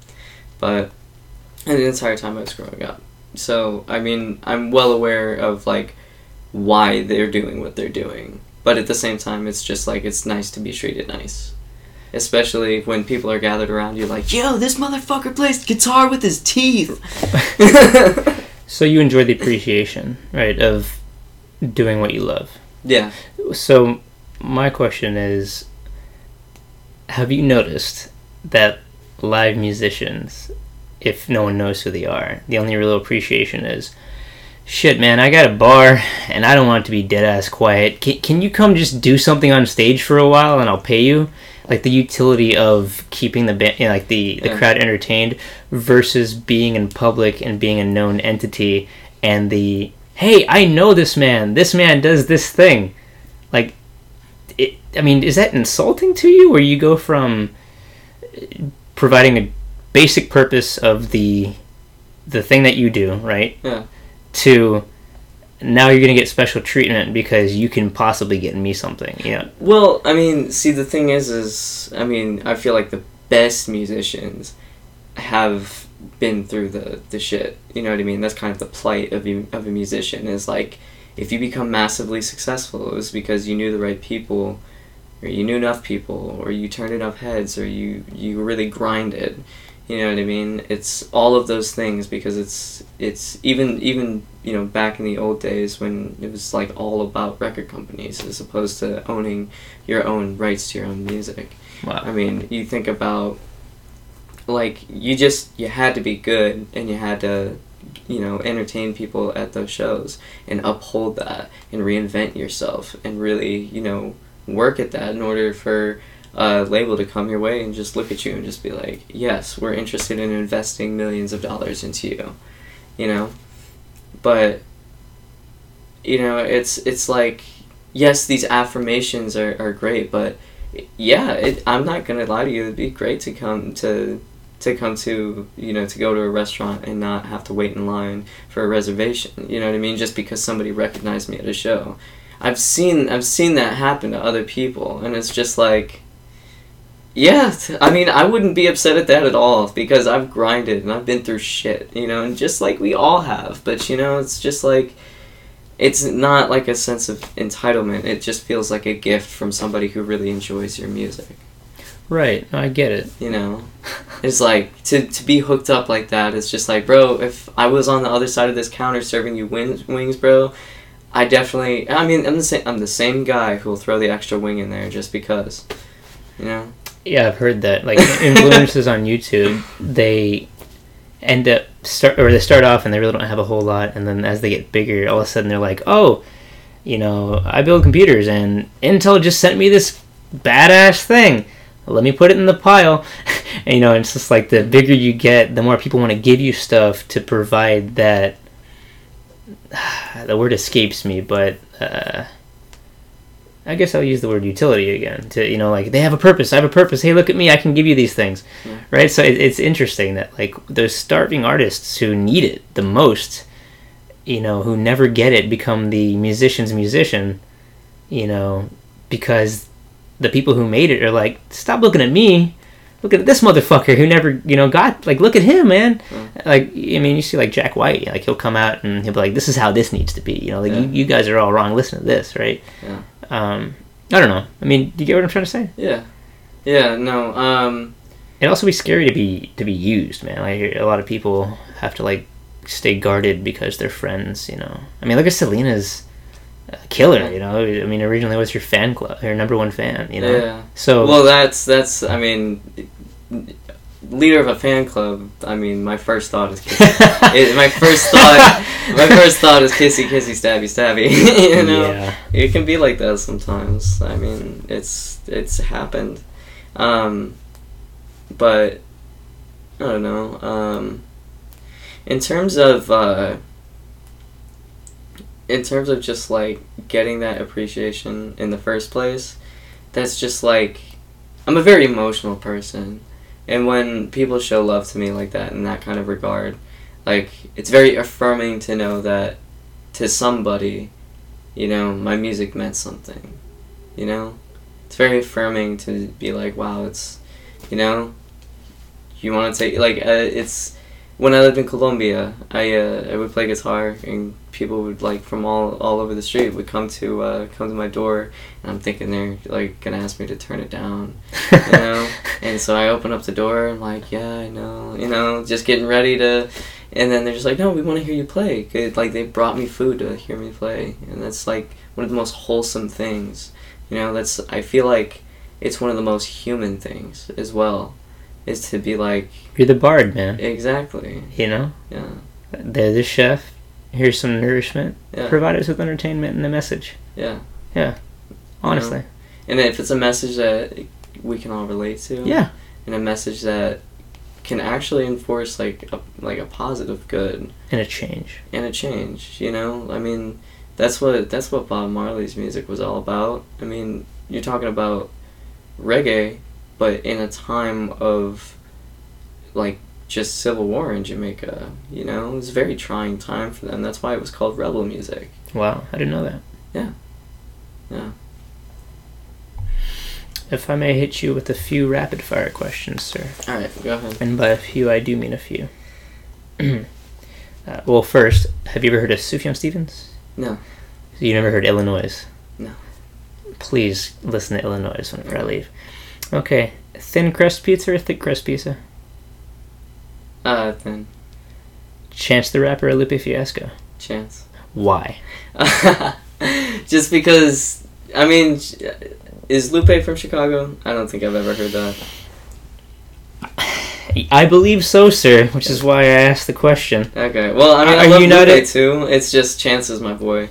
But and the entire time i was growing up. So i mean i'm well aware of like why they're doing what they're doing. But at the same time, it's just like it's nice to be treated nice. Especially when people are gathered around you, like, yo, this motherfucker plays guitar with his teeth. So you enjoy the appreciation, right, of doing what you love. yeah. So my question is have you noticed that live musicians if no one knows who they are. The only real appreciation is, shit, man, I got a bar and I don't want it to be dead ass quiet. Can, can you come just do something on stage for a while and I'll pay you? Like the utility of keeping the you know, like the, the Yeah. crowd entertained versus being in public and being a known entity and the hey, I know this man. This man does this thing. Like, it, I mean, is that insulting to you? Where you go from uh, providing a basic purpose of the the thing that you do, right? Yeah. To now you're gonna get special treatment because you can possibly get me something. Know? Well, I mean, see, the thing is, is I mean, I feel like the best musicians have been through the the shit. You know what I mean? That's kind of the plight of you of a musician is like if you become massively successful, it was because you knew the right people, or you knew enough people, or you turned enough heads, or you you really grinded. You know what I mean? It's all of those things because it's it's even even you know back in the old days when it was like all about record companies as opposed to owning your own rights to your own music. Wow. I mean, you think about like you just you had to be good and you had to you know entertain people at those shows and uphold that and reinvent yourself and really you know work at that in order for a label to come your way and just look at you and just be like yes we're interested in investing millions of dollars into you you know? But you know it's it's like yes these affirmations are, are great but yeah it, i'm not gonna lie to you it'd be great to come to to come to you know to go to a restaurant and not have to wait in line for a reservation you know what i mean? Just because somebody recognized me at a show. I've seen i've seen that happen to other people and it's just like yeah I mean i wouldn't be upset at that at all because i've grinded and i've been through shit you know and just like we all have but you know it's just like it's not like a sense of entitlement it just feels like a gift from somebody who really enjoys your music Right. I get it. you know it's like to, to be hooked up like that it's just like bro if i was on the other side of this counter serving you wings, wings bro i definitely i mean i'm the same i'm the same guy who will throw the extra wing in there just because you know Yeah, I've heard that. Like influencers on YouTube, they end up start or they start off and they really don't have a whole lot, and then as they get bigger, all of a sudden they're like, oh, you know, I build computers, and Intel just sent me this badass thing. Let me put it in the pile. and you know, it's just like the bigger you get, the more people want to give you stuff to provide that. the word escapes me, but. Uh, I guess I'll use the word utility again. To you know, like they have a purpose. I have a purpose. Hey, look at me. I can give you these things, Yeah. right? So it, it's interesting that like those starving artists who need it the most, you know, who never get it, become the musician's musician, you know, because the people who made it are like, stop looking at me. Look at this motherfucker who never, you know, got like, look at him, man. Mm. Like, I mean, you see, like Jack White, like he'll come out and he'll be like, "This is how this needs to be," you know, like Yeah. you, you guys are all wrong. Listen to this, right? Yeah. Um, I don't know. I mean, do you get what I'm trying to say? yeah yeah no um It'd also be scary to be to be used, man. Like a lot of people have to like stay guarded because they're friends. You know, I mean, look at Selena's killer. You know, I mean, originally it was your fan club, your number one fan. You know, yeah so well that's that's i mean leader of a fan club i mean my first thought is kissy. it, my first thought my first thought is kissy kissy stabby stabby. You know? Yeah, it can be like that sometimes. I mean it's it's happened. Um but i don't know um in terms of uh in terms of just like getting that appreciation in the first place that's just like i'm a very emotional person and when people show love to me like that in that kind of regard like it's very affirming to know that to somebody you know, my music meant something. You know? It's very affirming to be like, wow, it's, you know, you want to take, like, uh, it's, when I lived in Colombia, I, uh, I would play guitar and people would, like, from all, all over the street would come to, uh, come to my door and I'm thinking they're, like, gonna ask me to turn it down, you know? and so I open up the door and, like, yeah, I know, you know, just getting ready to, and then they're just like, no, we want to hear you play. 'Cause, Like they brought me food to hear me play, and that's like one of the most wholesome things. You know, that's I feel like it's one of the most human things as well, is to be like You're the bard, man. exactly. You know, Yeah. they're the chef. Here's some nourishment. Yeah. Provide us with entertainment and a message. Yeah. Yeah. Honestly, um, And if it's a message that we can all relate to, yeah, and a message that can actually enforce like a like a positive good and a change. and a change, you know? I mean, that's what that's what Bob Marley's music was all about. I mean, you're talking about reggae, but in a time of like just civil war in Jamaica, you know? It was a very trying time for them. That's why it was called rebel music. Wow, I didn't know that. Yeah. Yeah. If I may hit you with a few rapid fire questions, sir. All right, go ahead. And by a few, I do mean a few. uh, well, first, have you ever heard of Sufjan Stevens? No. You never heard Illinois? No. Please listen to Illinois whenever I leave. Okay, thin crust pizza or thick crust pizza? Uh, then Chance the Rapper or Lupe Fiasco? chance. Why? Just because, I mean, is Lupe from Chicago? I don't think I've ever heard that. I believe so, sir, which is why I asked the question. Okay, well, I mean, Are love you not a- too. It's just Chance is my boy.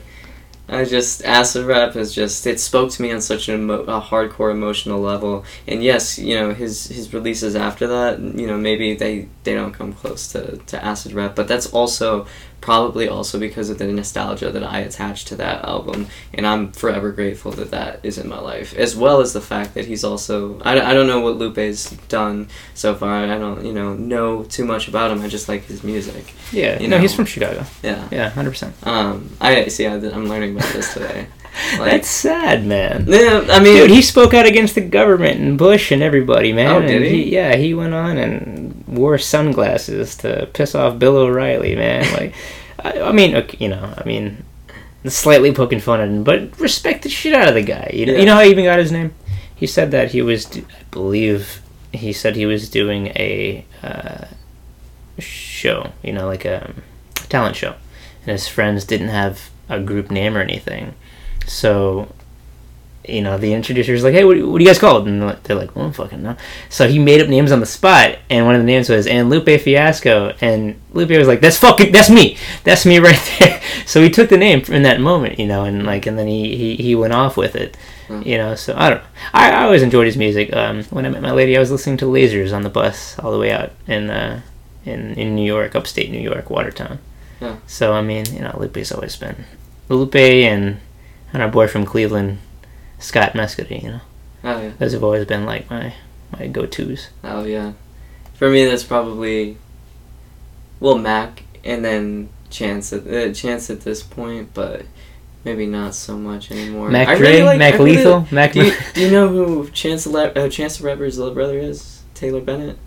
I just acid rap is just it spoke to me on such an emo- a hardcore emotional level. And yes, you know his his releases after that, you know maybe they they don't come close to to acid rap, but that's also probably also because of the nostalgia that I attach to that album, and I'm forever grateful that that is in my life, as well as the fact that he's also I, I don't know what Lupe's done so far. I don't you know know too much about him. I just like his music. Yeah, You no, he's from Chicago. Yeah. Yeah, hundred percent. Um, I see. I, I'm learning about this today. Like, That's sad, man. yeah, I mean, Dude, he spoke out against the government and Bush and everybody, man. Oh, did and he? Yeah, he went on and wore sunglasses to piss off Bill O'Reilly, man. Like, I, I mean, okay, you know, I mean, slightly poking fun at him, but respect the shit out of the guy. You know, Yeah. you know how he even got his name? He said that he was, I believe, he said he was doing a uh, show, you know, like a talent show, and his friends didn't have a group name or anything, so you know, the introducer's like, "Hey, what, what do you guys called?" And they're like, "Well, I don't fucking know." So he made up names on the spot, and one of the names was "And Lupe Fiasco," and Lupe was like, "That's fucking, that's me, that's me right there." So he took the name in that moment, you know, and like, and then he he, he went off with it, Hmm. you know. So I don't. I, I always enjoyed his music. Um, when I met my lady, I was listening to Lasers on the bus all the way out in uh, in in New York, upstate New York, Watertown. Yeah. So I mean, you know, Lupe's always been Lupe and and our boy from Cleveland. Scott Mescudi, you know. oh yeah, Those have always been like my my go tos. oh yeah. For me, that's probably well Mac, and then Chance at uh, Chance at this point, but maybe not so much anymore. Mac I Dre, really like- Mac I really- Lethal, Mac. Do you, do you know who Chance the uh, Chance the Rapper's little brother is? Taylor Bennett.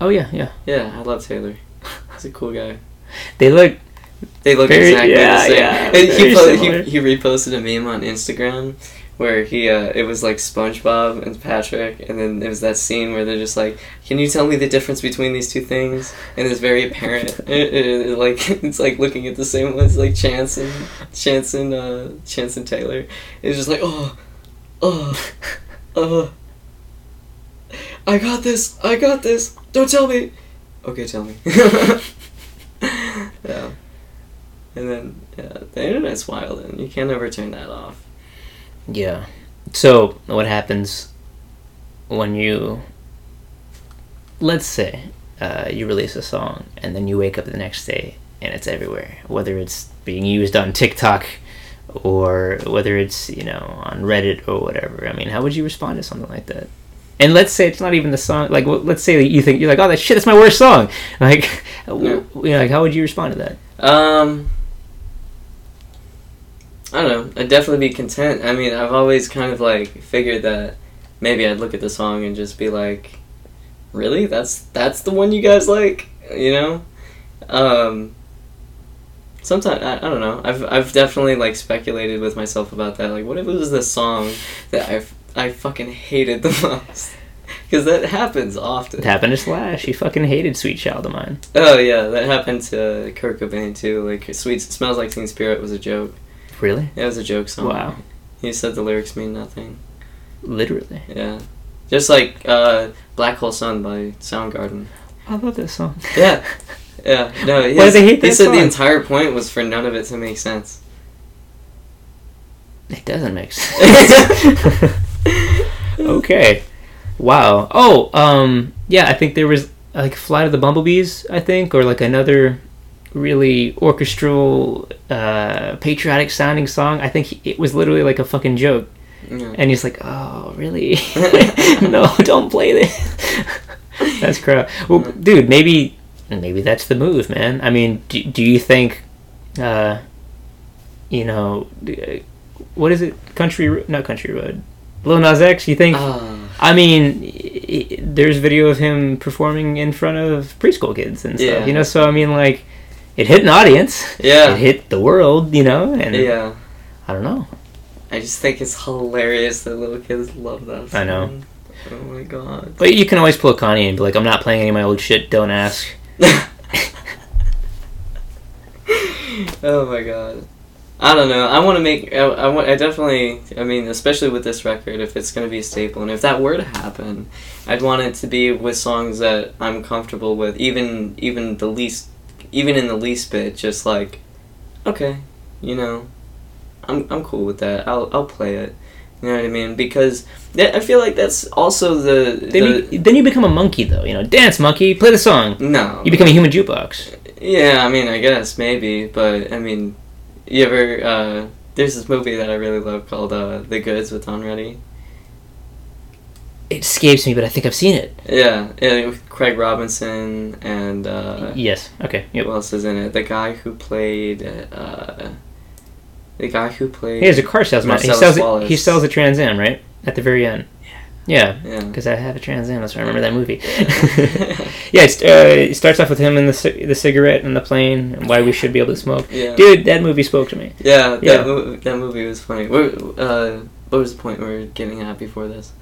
oh yeah, yeah. Yeah, I love Taylor. He's a cool guy. They look They look Very- exactly yeah, the same. yeah, And he, po- he he reposted a meme on Instagram where he uh, it was like SpongeBob and Patrick, and then there was that scene where they're just like, "Can you tell me the difference between these two things?" And it's very apparent. It- it- it- like it's like looking at the same ones, like Chance and Chance and uh, Chance and Taylor. It's just like, oh, oh, oh. I got this. I got this. Don't tell me. Okay, tell me. yeah. And then yeah, the internet's wild, and you can't ever turn that off. yeah. So what happens when you let's say uh, you release a song and then you wake up the next day and it's everywhere, whether it's being used on TikTok or whether it's you know on Reddit or whatever. I mean, how would you respond to something like that? And let's say it's not even the song. Like, let's say you think you're like, oh, that shit, that's my worst song. Like, w you know, like, how would you respond to that? Um, I don't know. I'd definitely be content. I mean, I've always kind of like figured that maybe I'd look at the song and just be like, "Really? That's that's the one you guys like?" You know. Um. Sometimes I, I don't know. I've I've definitely like speculated with myself about that. Like, what if it was the song that I I fucking hated the most? Because that happens often. It happened to Slash. He fucking hated Sweet Child of Mine. Oh yeah, that happened to Kurt Cobain too. Like "Sweet Smells Like Teen Spirit" was a joke. Really? It was a joke song. Wow. He said the lyrics mean nothing. Literally. Yeah. Just like uh, Black Hole Sun by Soundgarden. I love this song. Yeah. Yeah. No, Why his- they hate he that said the entire point was for none of it to make sense. It doesn't make sense. okay. Wow. Oh, um, yeah, I think there was like Flight of the Bumblebees, I think, or like another really orchestral, uh, patriotic sounding song. I think he, it was literally like a fucking joke. Yeah. And he's like, oh, really? no, don't play this. that's crap. Well, dude, maybe, maybe that's the move, man. I mean, do, do you think, uh, you know, what is it? Country, not Country Road. Lil Nas X, you think? Ah, I mean, there's video of him performing in front of preschool kids and stuff, Yeah. you know? So, I mean, like, it hit an audience. yeah. It hit the world, you know? And Yeah. I don't know. I just think it's hilarious that little kids love that. I know. Oh my god. But you can always pull a Kanye and be like, I'm not playing any of my old shit, don't ask. oh my god. I don't know. I want to make. I, I want. I definitely. I mean, especially with this record, if it's gonna be a staple, and if that were to happen, I'd want it to be with songs that I'm comfortable with, even even the least, even in the least bit. Just like, okay, you know, I'm I'm cool with that. I'll I'll play it. You know what I mean? Because I feel like that's also the, Then, the you, then you become a monkey, though. You know, dance monkey, play the song. no. You become a human jukebox. Yeah, I mean, I guess maybe, but I mean, you ever? Uh, there's this movie that I really love called uh, The Goods with Don Ready. It escapes me, but I think I've seen it. Yeah, yeah, with Craig Robinson and uh, yes. Okay. Yep. who else is in it? The guy who played uh, the guy who played. He has a car salesman. He sells. Wallace. He sells a Trans Am, right? At the very end. Yeah. Yeah. Because I have a Trans Am. That's why I remember that movie. yeah. It's, uh, it starts off with him and the ci- the cigarette and the plane and why we should be able to smoke. Yeah. Dude, that movie spoke to me. Yeah, that, Yeah. Mo- that movie was funny. Where, uh, what was the point we were getting at before this?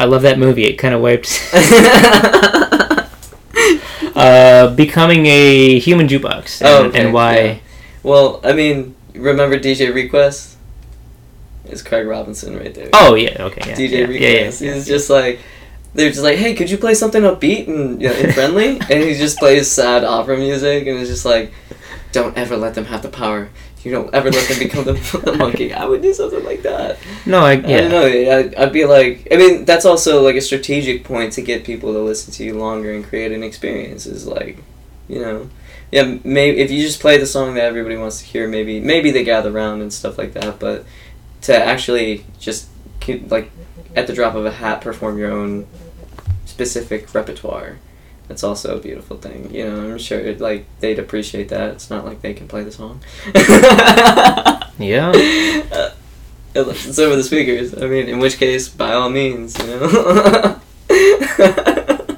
I love that movie. It kind of wiped. uh, becoming a human jukebox and, Oh, okay, and why. yeah. Well, I mean, remember DJ Request? It's Craig Robinson right there. Oh yeah. Okay. Yeah. DJ yeah, Request. Yeah, He's just like, they're just like, hey, could you play something upbeat and, you know, and friendly? and he just plays sad opera music, and it's just like, don't ever let them have the power. You don't ever let them become the, the monkey. I would do something like that. No, I. I don't know. I'd I'd be like, I mean, that's also like a strategic point to get people to listen to you longer and create an experience. Is like, you know, yeah, maybe if you just play the song that everybody wants to hear, maybe maybe they gather around and stuff like that. But to actually just like at the drop of a hat perform your own specific repertoire. That's also a beautiful thing, you know. I'm sure, like they'd appreciate that. It's not like they can play the song. Yeah. Uh, it's over the speakers. I mean, in which case, by all means, you know.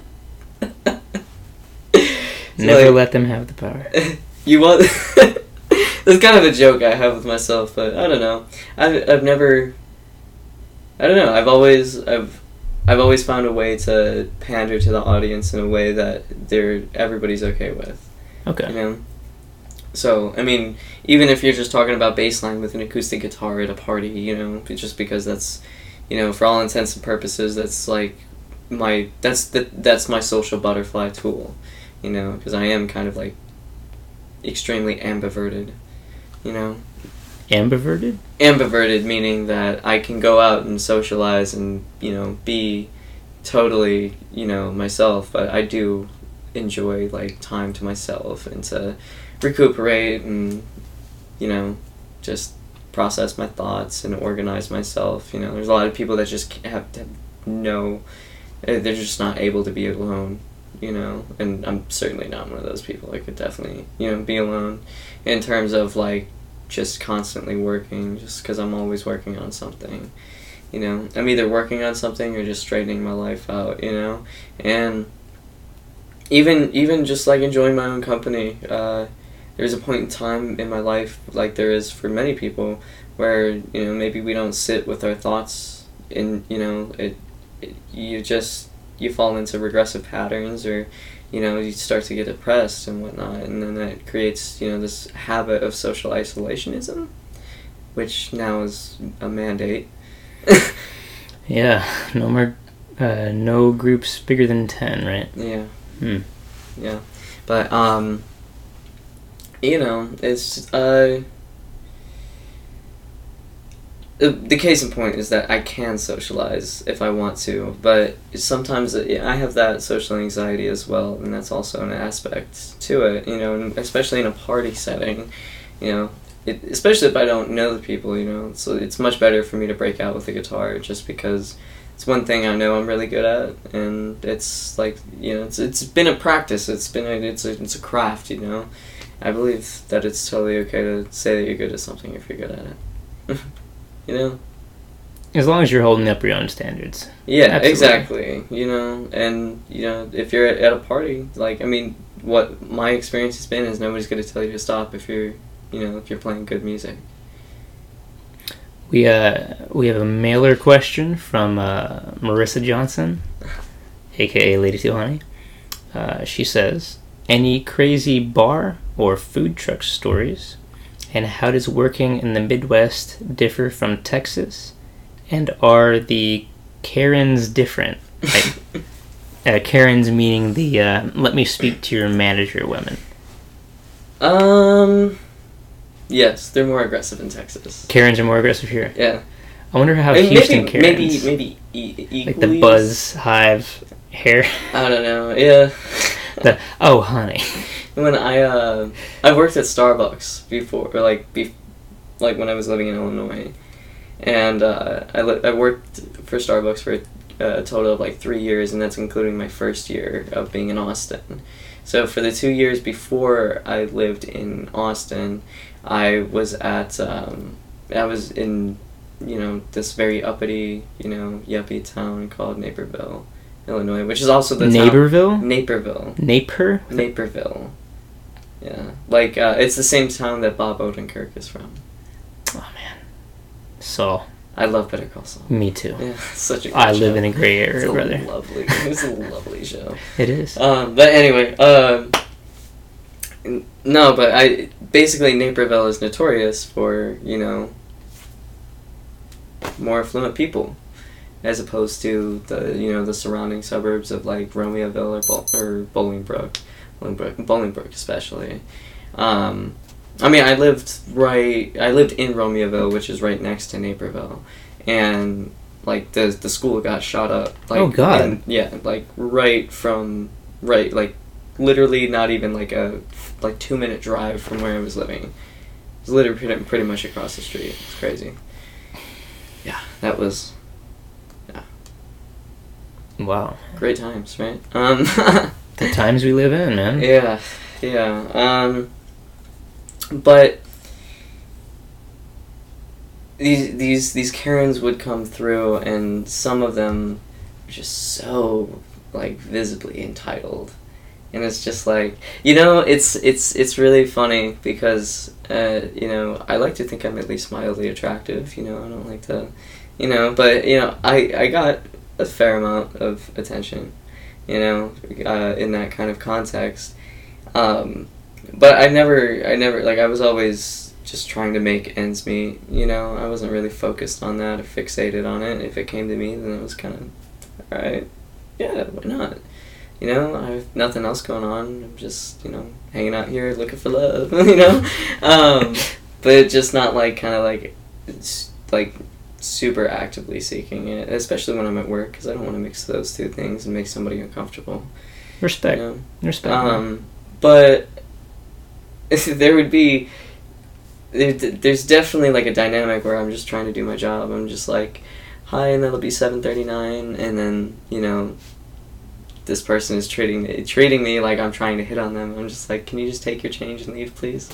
It's Never like- let them have the power. you want. That's kind of a joke I have with myself, but I don't know. I've I've never. I don't know. I've always I've. I've always found a way to pander to the audience in a way that they're everybody's okay with. Okay. You know. So I mean, even if you're just talking about bassline with an acoustic guitar at a party, you know, just because that's, you know, for all intents and purposes, that's like my that's the that's my social butterfly tool, you know, because I am kind of like extremely ambiverted, you know. Ambiverted. Ambiverted meaning that I can go out and socialize and you know be totally you know myself, but I do enjoy like time to myself and to recuperate and you know just process my thoughts and organize myself. You know, there's a lot of people that just have no, eh, they're just not able to be alone. You know, and I'm certainly not one of those people. I could definitely you know be alone in terms of like just constantly working just because I'm always working on something. You know, I'm either working on something or just straightening my life out, you know? And even even just like enjoying my own company. Uh, there's a point in time in my life, like there is for many people, where you know maybe we don't sit with our thoughts, and you know it, it you just you fall into regressive patterns or you know you start to get depressed and whatnot and then that creates you know this habit of social isolationism which now is a mandate Yeah, no more, uh, no groups bigger than ten, right? Yeah. Hmm. Yeah. But um you know, it's uh the the case in point is that I can socialize if I want to, but sometimes uh, I have that social anxiety as well, and that's also an aspect to it. You know, and especially in a party setting, you know, it, especially if I don't know the people. You know, so it's much better for me to break out with the guitar just because it's one thing I know I'm really good at, and it's like you know, it's it's been a practice. It's been a, it's a it's a craft. You know, I believe that it's totally okay to say that you're good at something if you're good at it. you know. As long as you're holding up your own standards. Yeah, Absolutely. exactly. You know, and you know, if you're at, a party, like I mean, what my experience has been is nobody's going to tell you to stop if you're, you know, if you're playing good music. We uh we have a mailer question from uh, Marissa Johnson, aka Lady Honey. Uh, she says, "Any crazy bar or food truck stories, and how does working in the Midwest differ from Texas? And are the Karens different? Like, uh, Karens meaning the uh, let me speak to your manager women. Um, yes, they're more aggressive in Texas. Karens are more aggressive here. Yeah, I wonder how And Houston maybe Karens, maybe maybe e- like the buzz hive hair. I don't know. Yeah. The oh honey. when I uh, I worked at Starbucks before, or like be, like when I was living in Illinois, and uh, I li- I worked for Starbucks for a, a total of like three years, and that's including my first year of being in Austin. So for the two years before I lived in Austin, I was at um, I was in you know this very uppity you know yuppie town called Naperville, Illinois, which is also the town- Naperville. Naper? Naperville. Yeah, like uh, it's the same town that Bob Odenkirk is from. Oh man. So I love Better Call Saul. me too. Yeah, it's such a. Good I show. live in a gray It's area, a brother. lovely. It's a lovely show. It is. Um, but anyway, um, no, but I basically Naperville is notorious for you know more affluent people, as opposed to the you know the surrounding suburbs of like Romeoville or Bol- or Bolingbrook, Bolingbrook, Bolingbrook especially. Um, I mean, I lived right. I lived in Romeoville, which is right next to Naperville, and like the the school got shot up. Like, Oh, God. yeah, like right from right, like literally not even like a like two minute drive from where I was living. It was literally pretty, pretty much across the street. It's crazy. Yeah, that was Yeah. Wow. great times, right? Um, The times we live in, man. Yeah, yeah. Um, but these these these Karens would come through, and some of them just so like visibly entitled, and it's just like you know, it's it's it's really funny because uh, you know I like to think I'm at least mildly attractive. You know, I don't like to, you know, but you know I I got a fair amount of attention you know, uh, in that kind of context. Um, but I never, I never, like, I was always just trying to make ends meet, you know, I wasn't really focused on that or fixated on it. If it came to me, then it was kind of, alright, yeah, why not? You know, I have nothing else going on. I'm just, you know, hanging out here looking for love, you know? Um, but just not like, kind of like, it's like, super actively seeking it, especially when I'm at work, because I don't want to mix those two things and make somebody uncomfortable. Respect. You know? Respect. Um, but there would be there, there's definitely like a dynamic where I'm just trying to do my job. I'm just like, hi, and that'll be seven thirty nine, and then you know, this person is treating me treating me like I'm trying to hit on them. I'm just like, can you just take your change and leave, please?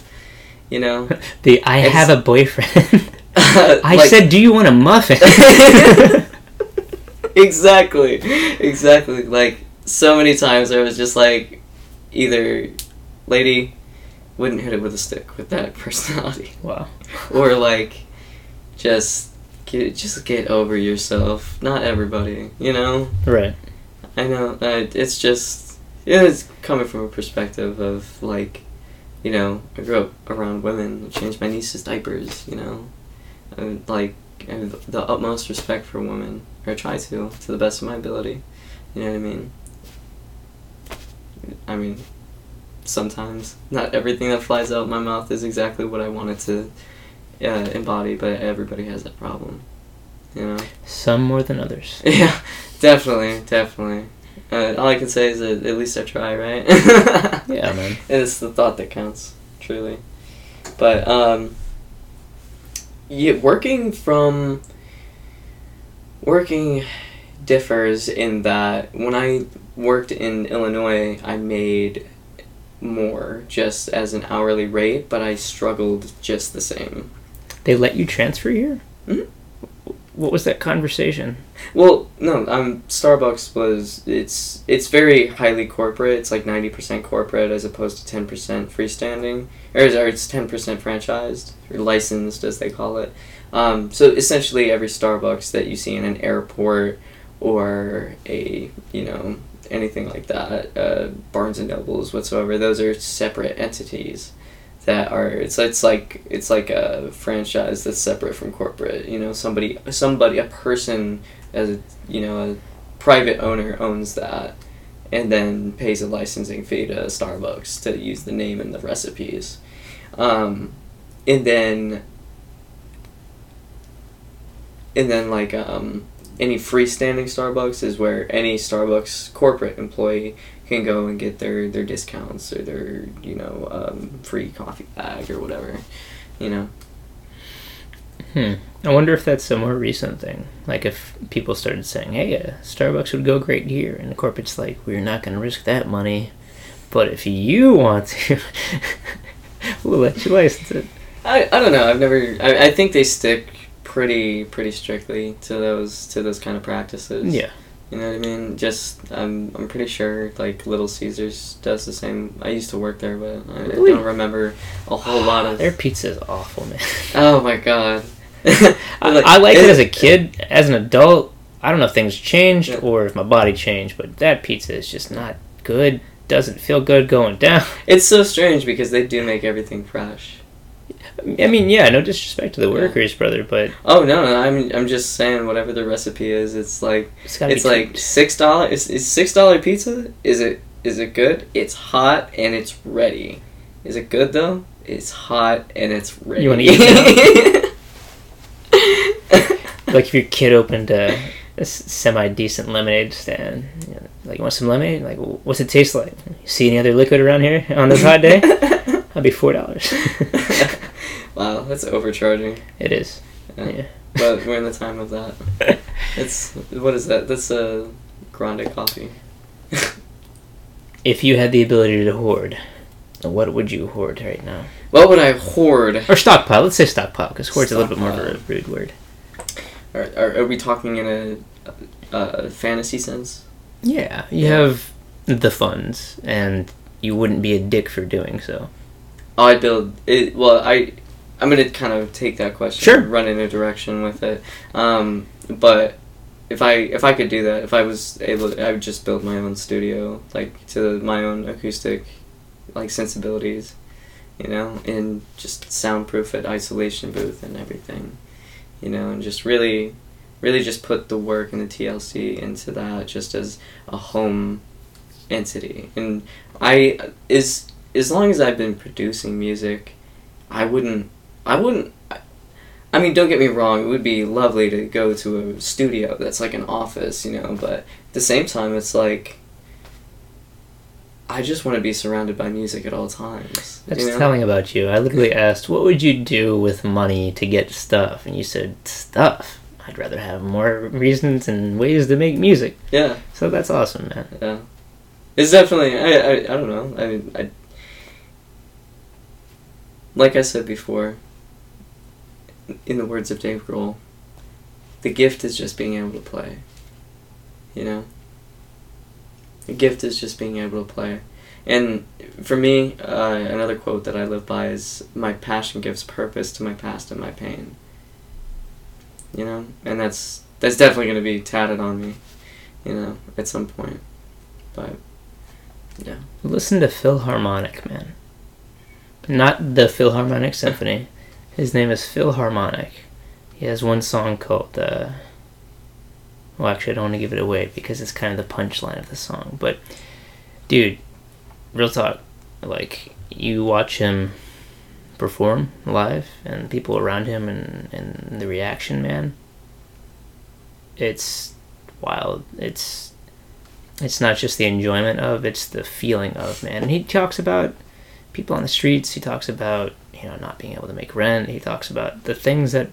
You know, the I it's- have a boyfriend. I Like- said, do you want a muffin? exactly, exactly. Like so many times, I was just like, either lady wouldn't hit it with a stick with that personality, wow. or like just get just get over yourself. Not everybody, you know. Right. I know. Uh, it's just it's coming from a perspective of like, you know, I grew up around women. I changed my niece's diapers. You know, like I have the utmost respect for women, or try to to the best of my ability. You know what I mean? I mean, sometimes not everything that flies out my mouth is exactly what I wanted to uh, embody, but everybody has that problem. You know. Some more than others. Yeah, definitely, definitely. Uh, all I can say is that at least I try, right? Yeah, man. it's the thought that counts, truly. But um, yeah, working from working differs in that when I worked in Illinois, I made more just as an hourly rate, but I struggled just the same. They let you transfer here? Mhm. What was that conversation? Well, no, um, Starbucks was it's it's very highly corporate. It's like ninety percent corporate as opposed to ten percent freestanding, or, or it's ten percent franchised or licensed as they call it. Um, so essentially, every Starbucks that you see in an airport or a you know anything like that, uh, Barnes and Nobles whatsoever, those are separate entities that are it's it's like it's like a franchise that's separate from corporate. You know, somebody somebody a person as a you know a private owner owns that and then pays a licensing fee to Starbucks to use the name and the recipes. Um, and then and then like um, any freestanding Starbucks is where any Starbucks corporate employee can go and get their, their discounts or their you know um, free coffee bag or whatever you know Hmm. I wonder if that's a more recent thing. Like if people started saying, "Hey, uh, Starbucks would go great here," and the corporate's like, "We're not going to risk that money, but if you want to, we'll let you license it." I, I don't know I've never I, I think they stick pretty pretty strictly to those to those kind of practices Yeah. You know what I mean? Just I'm I'm pretty sure like Little Caesars does the same. I used to work there, but I, don't remember a whole lot of. Their pizza's awful, man. Oh my god. I, I liked it it- as a kid. As an adult, I don't know if things changed Yeah. or if my body changed, but that pizza is just not good. Doesn't feel good going down. It's so strange because they do make everything fresh. I mean, yeah, no disrespect to the workers, brother, but Oh no, no, I'm I'm just saying whatever the recipe is, it's like it's it's like six dollar. Is is six dollar pizza? Is it is it good? It's hot and it's ready. Is it good though? It's hot and it's ready. You wanna eat it like if your kid opened a, a semi decent lemonade stand, you know, like you want some lemonade? Like, what's it taste like? You see any other liquid around here on this hot day? That'd be four dollars. wow, that's overcharging. it is. Yeah. Yeah. But we're in the time of that. It's what is that? That's a grande coffee. If you had the ability to hoard, what would you hoard right now? What would I hoard? Or stockpile. Let's say stockpile, because hoard's a little bit more of a Stockpile. rude word. Are, are, are we talking in a, a fantasy sense? Yeah, you have the funds, and you wouldn't be a dick for doing so. Oh, I'd build it. Well, I, I'm gonna kind of take that question, Sure. run in a direction with it. Um, but if I if I could do that, if I was able, to, I would just build my own studio, like to my own acoustic, like sensibilities, you know, and just soundproof it, isolation booth, and everything, you know, and just really, really just put the work and the TLC into that, just as a home entity, and I is as long as I've been producing music, I wouldn't. I wouldn't. I- mean, don't get me wrong. It would be lovely to go to a studio that's like an office, you know. But at the same time, it's like I just want to be surrounded by music at all times. That's you know? telling about you. I literally asked, what would you do with money to get stuff? And you said, stuff. I'd rather have more reasons and ways to make music. Yeah, So that's awesome, man. yeah. It's definitely. I. I, I don't know. I mean, I. Like I said before. In the words of Dave Grohl, the gift is just being able to play. You know? The gift is just being able to play. And for me, uh, another quote that I live by is My passion gives purpose to my past and my pain. You know? And that's that's definitely going to be tatted on me, you know, at some point. But, yeah. Listen to Philharmonic, man. Not the Philharmonic Symphony. His name is Philharmonic. He has one song called, uh, Well, actually, I don't want to give it away because it's kind of the punchline of the song. But, dude, real talk. Like, you watch him perform live and people around him and, and the reaction, man. It's wild. It's it's not just the enjoyment of, it's the feeling of, man. And he talks about people on the streets. He talks about, you know, not being able to make rent. He talks about the things that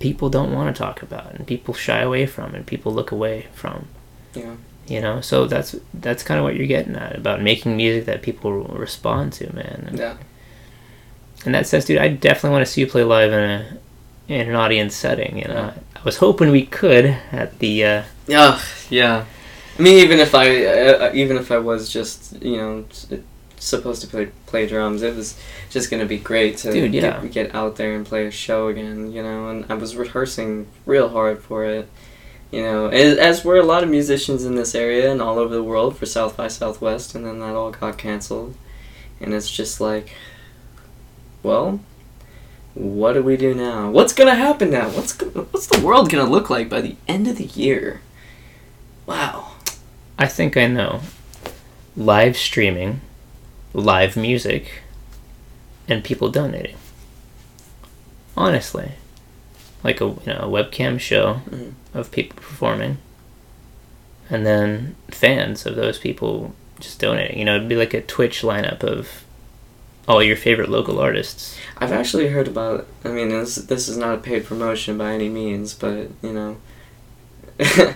people don't want to talk about and people shy away from and people look away from. Yeah. You know, so that's that's kind of what you're getting at about making music that people respond to, man. And, Yeah. and that says, dude, I definitely want to see you play live in a in an audience setting. You know, I was hoping we could at the. Uh, Yeah, yeah. I mean, even if I, uh, even if I was just, you know, supposed to play play drums, it was just gonna be great to Dude, yeah. get, get out there and play a show again, you know. And I was rehearsing real hard for it, you know, as, as were a lot of musicians in this area and all over the world for South by Southwest, and then that all got canceled, and it's just like, well. What do we do now? What's gonna happen now? What's go- what's the world gonna look like by the end of the year? Wow. I think I know. Live streaming, live music, and people donating. Honestly, like a you know a webcam show Mhm. of people performing, and then fans of those people just donating. You know, it'd be like a Twitch lineup of all your favorite local artists. I've actually heard about. I mean, this this is not a paid promotion by any means, but you know,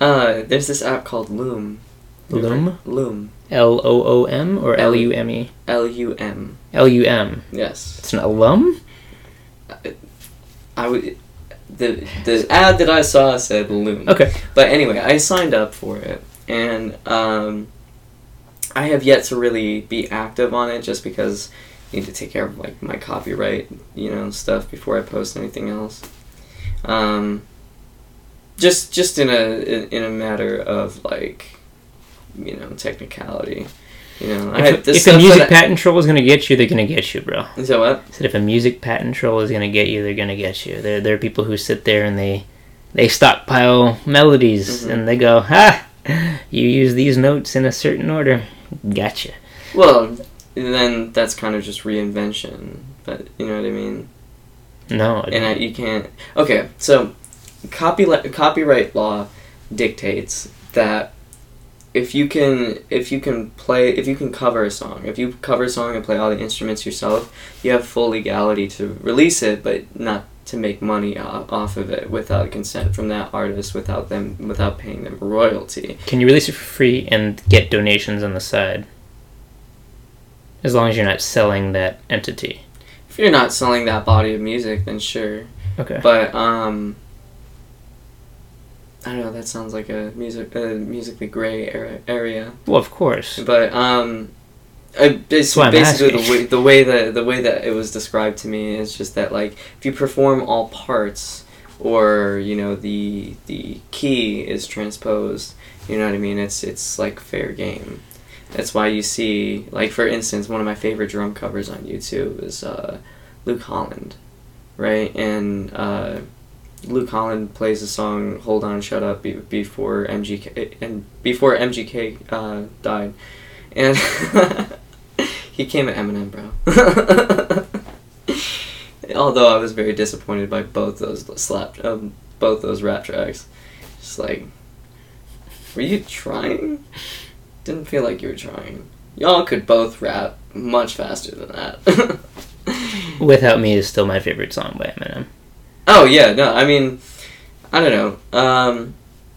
uh, there's this app called Loom. Loom? Loom. L O O M or L U M E? L U M. L U M. Yes. It's an alum. I would. The the ad that I saw said Loom. Okay. But anyway, I signed up for it, and um, I have yet to really be active on it, just because I need to take care of like my copyright, you know, stuff before I post anything else. Um, just just in a in, in a matter of like, you know, technicality. You know, I If, this if a music that patent troll is gonna get you, they're gonna get you, bro. I, so what? I said if a music patent troll is gonna get you, they're gonna get you. There, there are people who sit there and they, they stockpile melodies Mhm. and they go, ha, you use these notes in a certain order, gotcha. Well, then that's kind of just reinvention, but you know what I mean. No, I and I, you can't. Okay, so copyright copyright law dictates that if you can if you can play if you can cover a song if you cover a song and play all the instruments yourself you have full legality to release it but not to make money off of it without consent from that artist without them without paying them royalty Can you release it for free and get donations on the side? As long as you're not selling that entity. if you're not selling that body of music then sure Okay. But um, I don't know. That sounds like a music, a musically gray area. area. well, of course. But um, I, basically, basically the way the way that the way that it was described to me is just that like if you perform all parts or you know the the key is transposed, you know what I mean. It's it's like fair game. That's why you see like for instance one of my favorite drum covers on YouTube is uh, Luke Holland, right? And uh, Luke Holland plays the song "Hold On, Shut Up" be- before MGK and before MGK uh, died, and he came at Eminem, bro. Although I was very disappointed by both those slap, um, both those rap tracks. Just like, were you trying? Didn't feel like you were trying. Y'all could both rap much faster than that. Without Me is still my favorite song by Eminem. Oh yeah, no, I mean, I don't know. Um,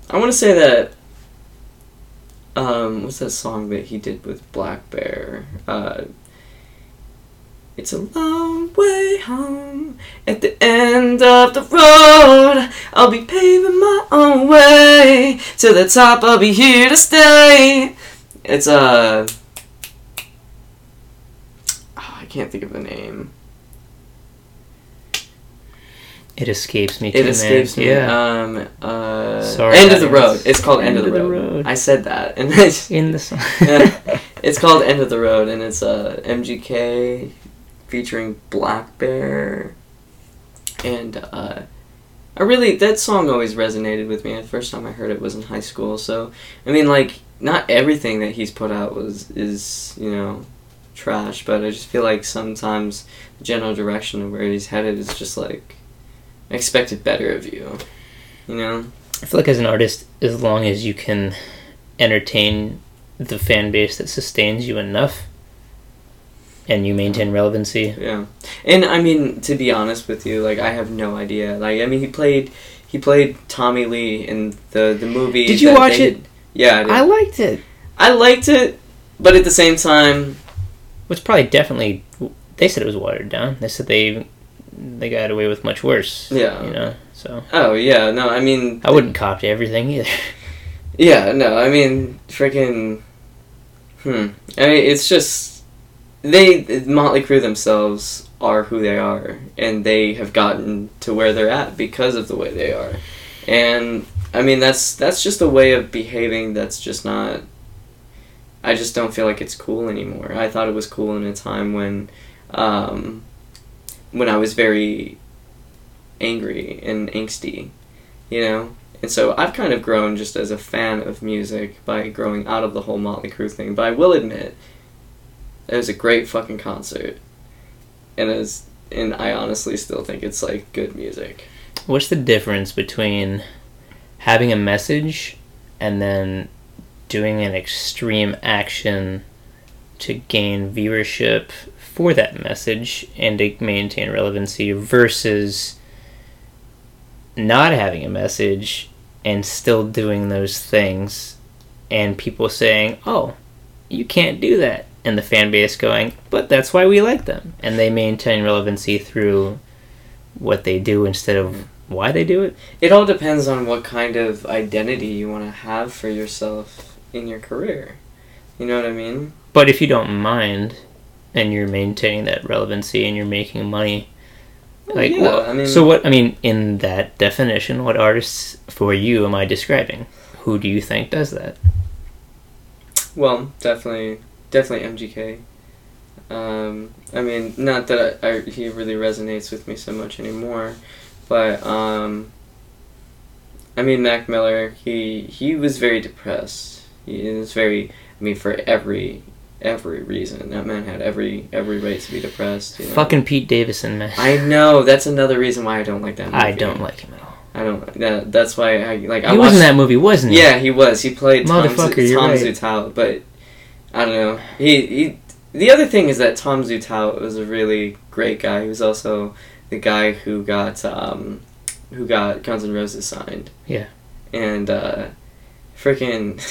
I want to say that. Um, what's that song that he did with Black Bear? Uh, it's a long way home. At the end of the road, I'll be paving my own way. To the top, I'll be here to stay. It's uh, oh, I can't think of the name. It escapes me. It man. escapes me. Yeah. Um. Uh. Sorry, End of the road. It's called End, of the, road. I said that, and it's, In the song. it's called End of the Road, and it's uh MGK featuring Black Bear, and uh, I really that song always resonated with me. The first time I heard it was in high school. So I mean, like not everything that he's put out was is you know trash, but I just feel like sometimes the general direction of where he's headed is just like expected better of you. You know. I feel like as an artist, as long as you can entertain the fan base that sustains you enough, and you maintain relevancy. Yeah, and I mean to be honest with you, like I have no idea. Like I mean, he played he played Tommy Lee in the the movie. Did you watch they- it? Yeah, I, did. I liked it. I liked it, but at the same time, was probably definitely. They said it was watered down. They said they they got away with much worse. Yeah. you know. So oh yeah, no, I mean, I wouldn't cop to everything either. Yeah, no, I mean, freaking. Hmm. I mean, it's just they Motley Crue themselves are who they are, and they have gotten to where they're at because of the way they are, and I mean that's that's just a way of behaving that's just not. I just don't feel like it's cool anymore. I thought it was cool in a time when, um, when I was very angry and angsty, you know. And so I've kind of grown just as a fan of music by growing out of the whole Motley Crue thing. But I will admit, it was a great fucking concert, and it was, and I honestly still think it's like good music. What's the difference between having a message and then doing an extreme action to gain viewership for that message and to maintain relevancy versus not having a message and still doing those things and people saying, "Oh, you can't do that." And the fan base going, "But that's why we like them." And they maintain relevancy through what they do instead of why they do it. It all depends on what kind of identity you want to have for yourself in your career. You know what I mean? But if you don't mind and you're maintaining that relevancy and you're making money, like yeah, wha- I mean- so what I mean in that definition, what artists for you am I describing? Who do you think does that? Well, definitely, definitely MGK. Um, I mean, not that I, I, he really resonates with me so much anymore, but um, I mean, Mac Miller, he he was very depressed. He was very, I mean, for every every reason, that man had every every right to be depressed. You know? Fucking Pete Davidson, man. I know that's another reason why I don't like that. Movie. I don't like him at all. I don't. That, that's why I like. I He was in that movie, wasn't he? yeah, he was. He played Tom, Motherfucker, you're Tom right. Zutaut, but I don't know. He, he the other thing is that Tom Zutaut was a really great guy. He was also the guy who got um, who got Guns N' Roses signed. Yeah. And uh, freaking,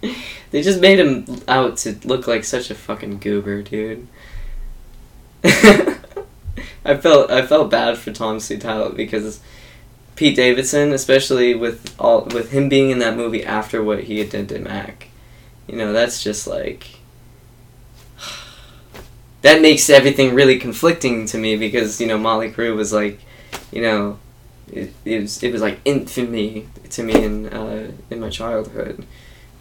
they just made him out to look like such a fucking goober, dude. I felt I felt bad for Tom Zutaut because Pete Davidson, especially with all with him being in that movie after what he had done to Mac, you know, that's just like that makes everything really conflicting to me because you know Motley Crue was like, you know, it, it was it was like infamy to me in uh, in my childhood.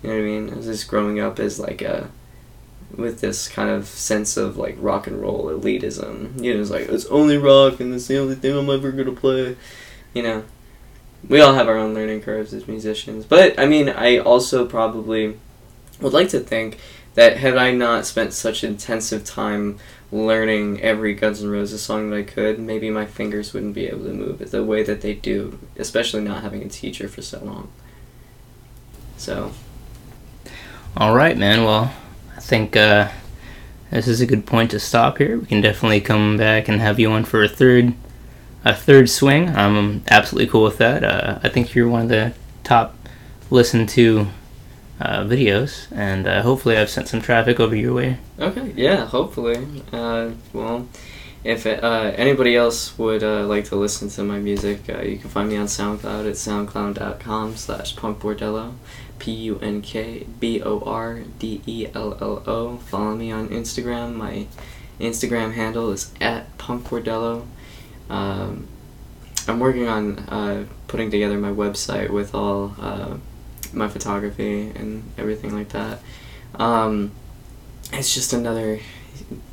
You know what I mean? I was just growing up as like a with this kind of sense of like rock and roll elitism. You know, it's like it's only rock and it's the only thing I'm ever gonna play. You know, we all have our own learning curves as musicians, but I mean, I also probably would like to think that had I not spent such intensive time learning every Guns N' Roses song that I could, maybe my fingers wouldn't be able to move it the way that they do, especially not having a teacher for so long. So, All right, man. Well, I think uh, this is a good point to stop here. We can definitely come back and have you on for a third, a third swing. I'm absolutely cool with that. Uh, I think you're one of the top listened to uh, videos, and uh, hopefully I've sent some traffic over your way. okay, yeah, hopefully. Uh, well, if uh, anybody else would uh, like to listen to my music, uh, you can find me on SoundCloud at soundcloud.com slash punkbordello. P-U-N-K-B-O-R-D-E-L-L-O. Follow me on Instagram. My Instagram handle is at punkbordello. Um, I'm working on uh, putting together my website with all uh, my photography and everything like that. Um, it's just another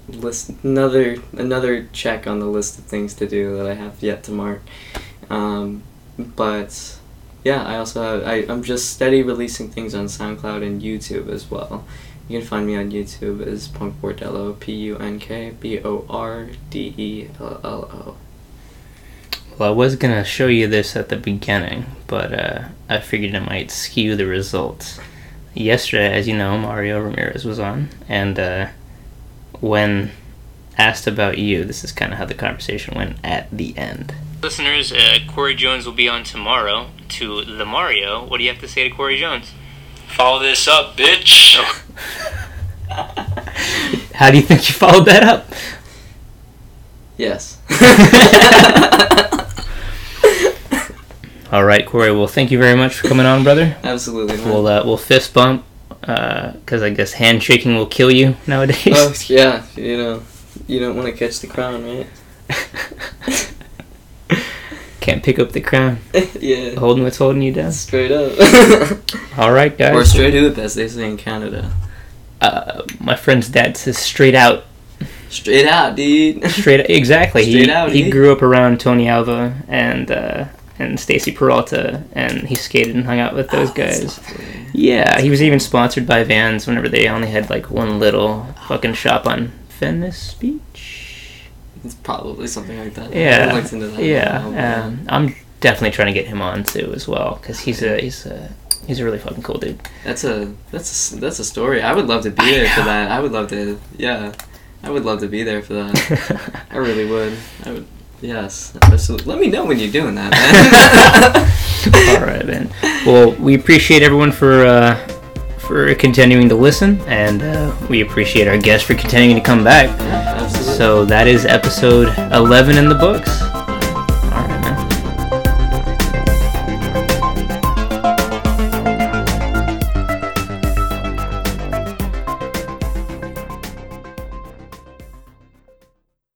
list another another check on the list of things to do that I have yet to mark. Um, but yeah, I also have, I I'm just steady releasing things on SoundCloud and YouTube as well. You can find me on YouTube as Punk Bordello, P U N K B O R D E L L O. Well, I was gonna show you this at the beginning, but uh, I figured it might skew the results. Yesterday, as you know, Mario Ramirez was on, and uh, when asked about you, this is kind of how the conversation went at the end. Listeners, uh, Corey Jones will be on tomorrow to the Mario. What do you have to say to Corey Jones? Follow this up, bitch. How do you think you followed that up? Yes. All right, Corey. Well, thank you very much for coming on, brother. Absolutely. man. We'll uh, we'll fist bump because I guess handshaking will kill you nowadays. oh yeah, you know, you don't want to catch the crown, right? Can't pick up the crown. yeah. Holding what's holding you down. Straight up. All right, guys. or straight up, as they say in Canada. Uh, my friend's dad says straight out. Straight out, dude. Straight out exactly. he Straight out, he eh? grew up around Tony Alva and uh, and Stacy Peralta, and he skated and hung out with those Oh, guys. lovely. Yeah, he was even sponsored by Vans whenever they only had like one little fucking shop on Venice Beach. It's probably something like that. Yeah, that yeah. a while, Um, I'm definitely trying to get him on too as well because he's a he's a he's a really fucking cool dude. that's a that's a, that's a story. I would love to be I there for that. I would love to. Yeah, I would love to be there for that. I really would. I would. Yes, absolutely. Let me know when you're doing that, man. All right, man. Well, we appreciate everyone for uh, for continuing to listen, and uh, we appreciate our guests for continuing to come back. So that is episode 11 in the books.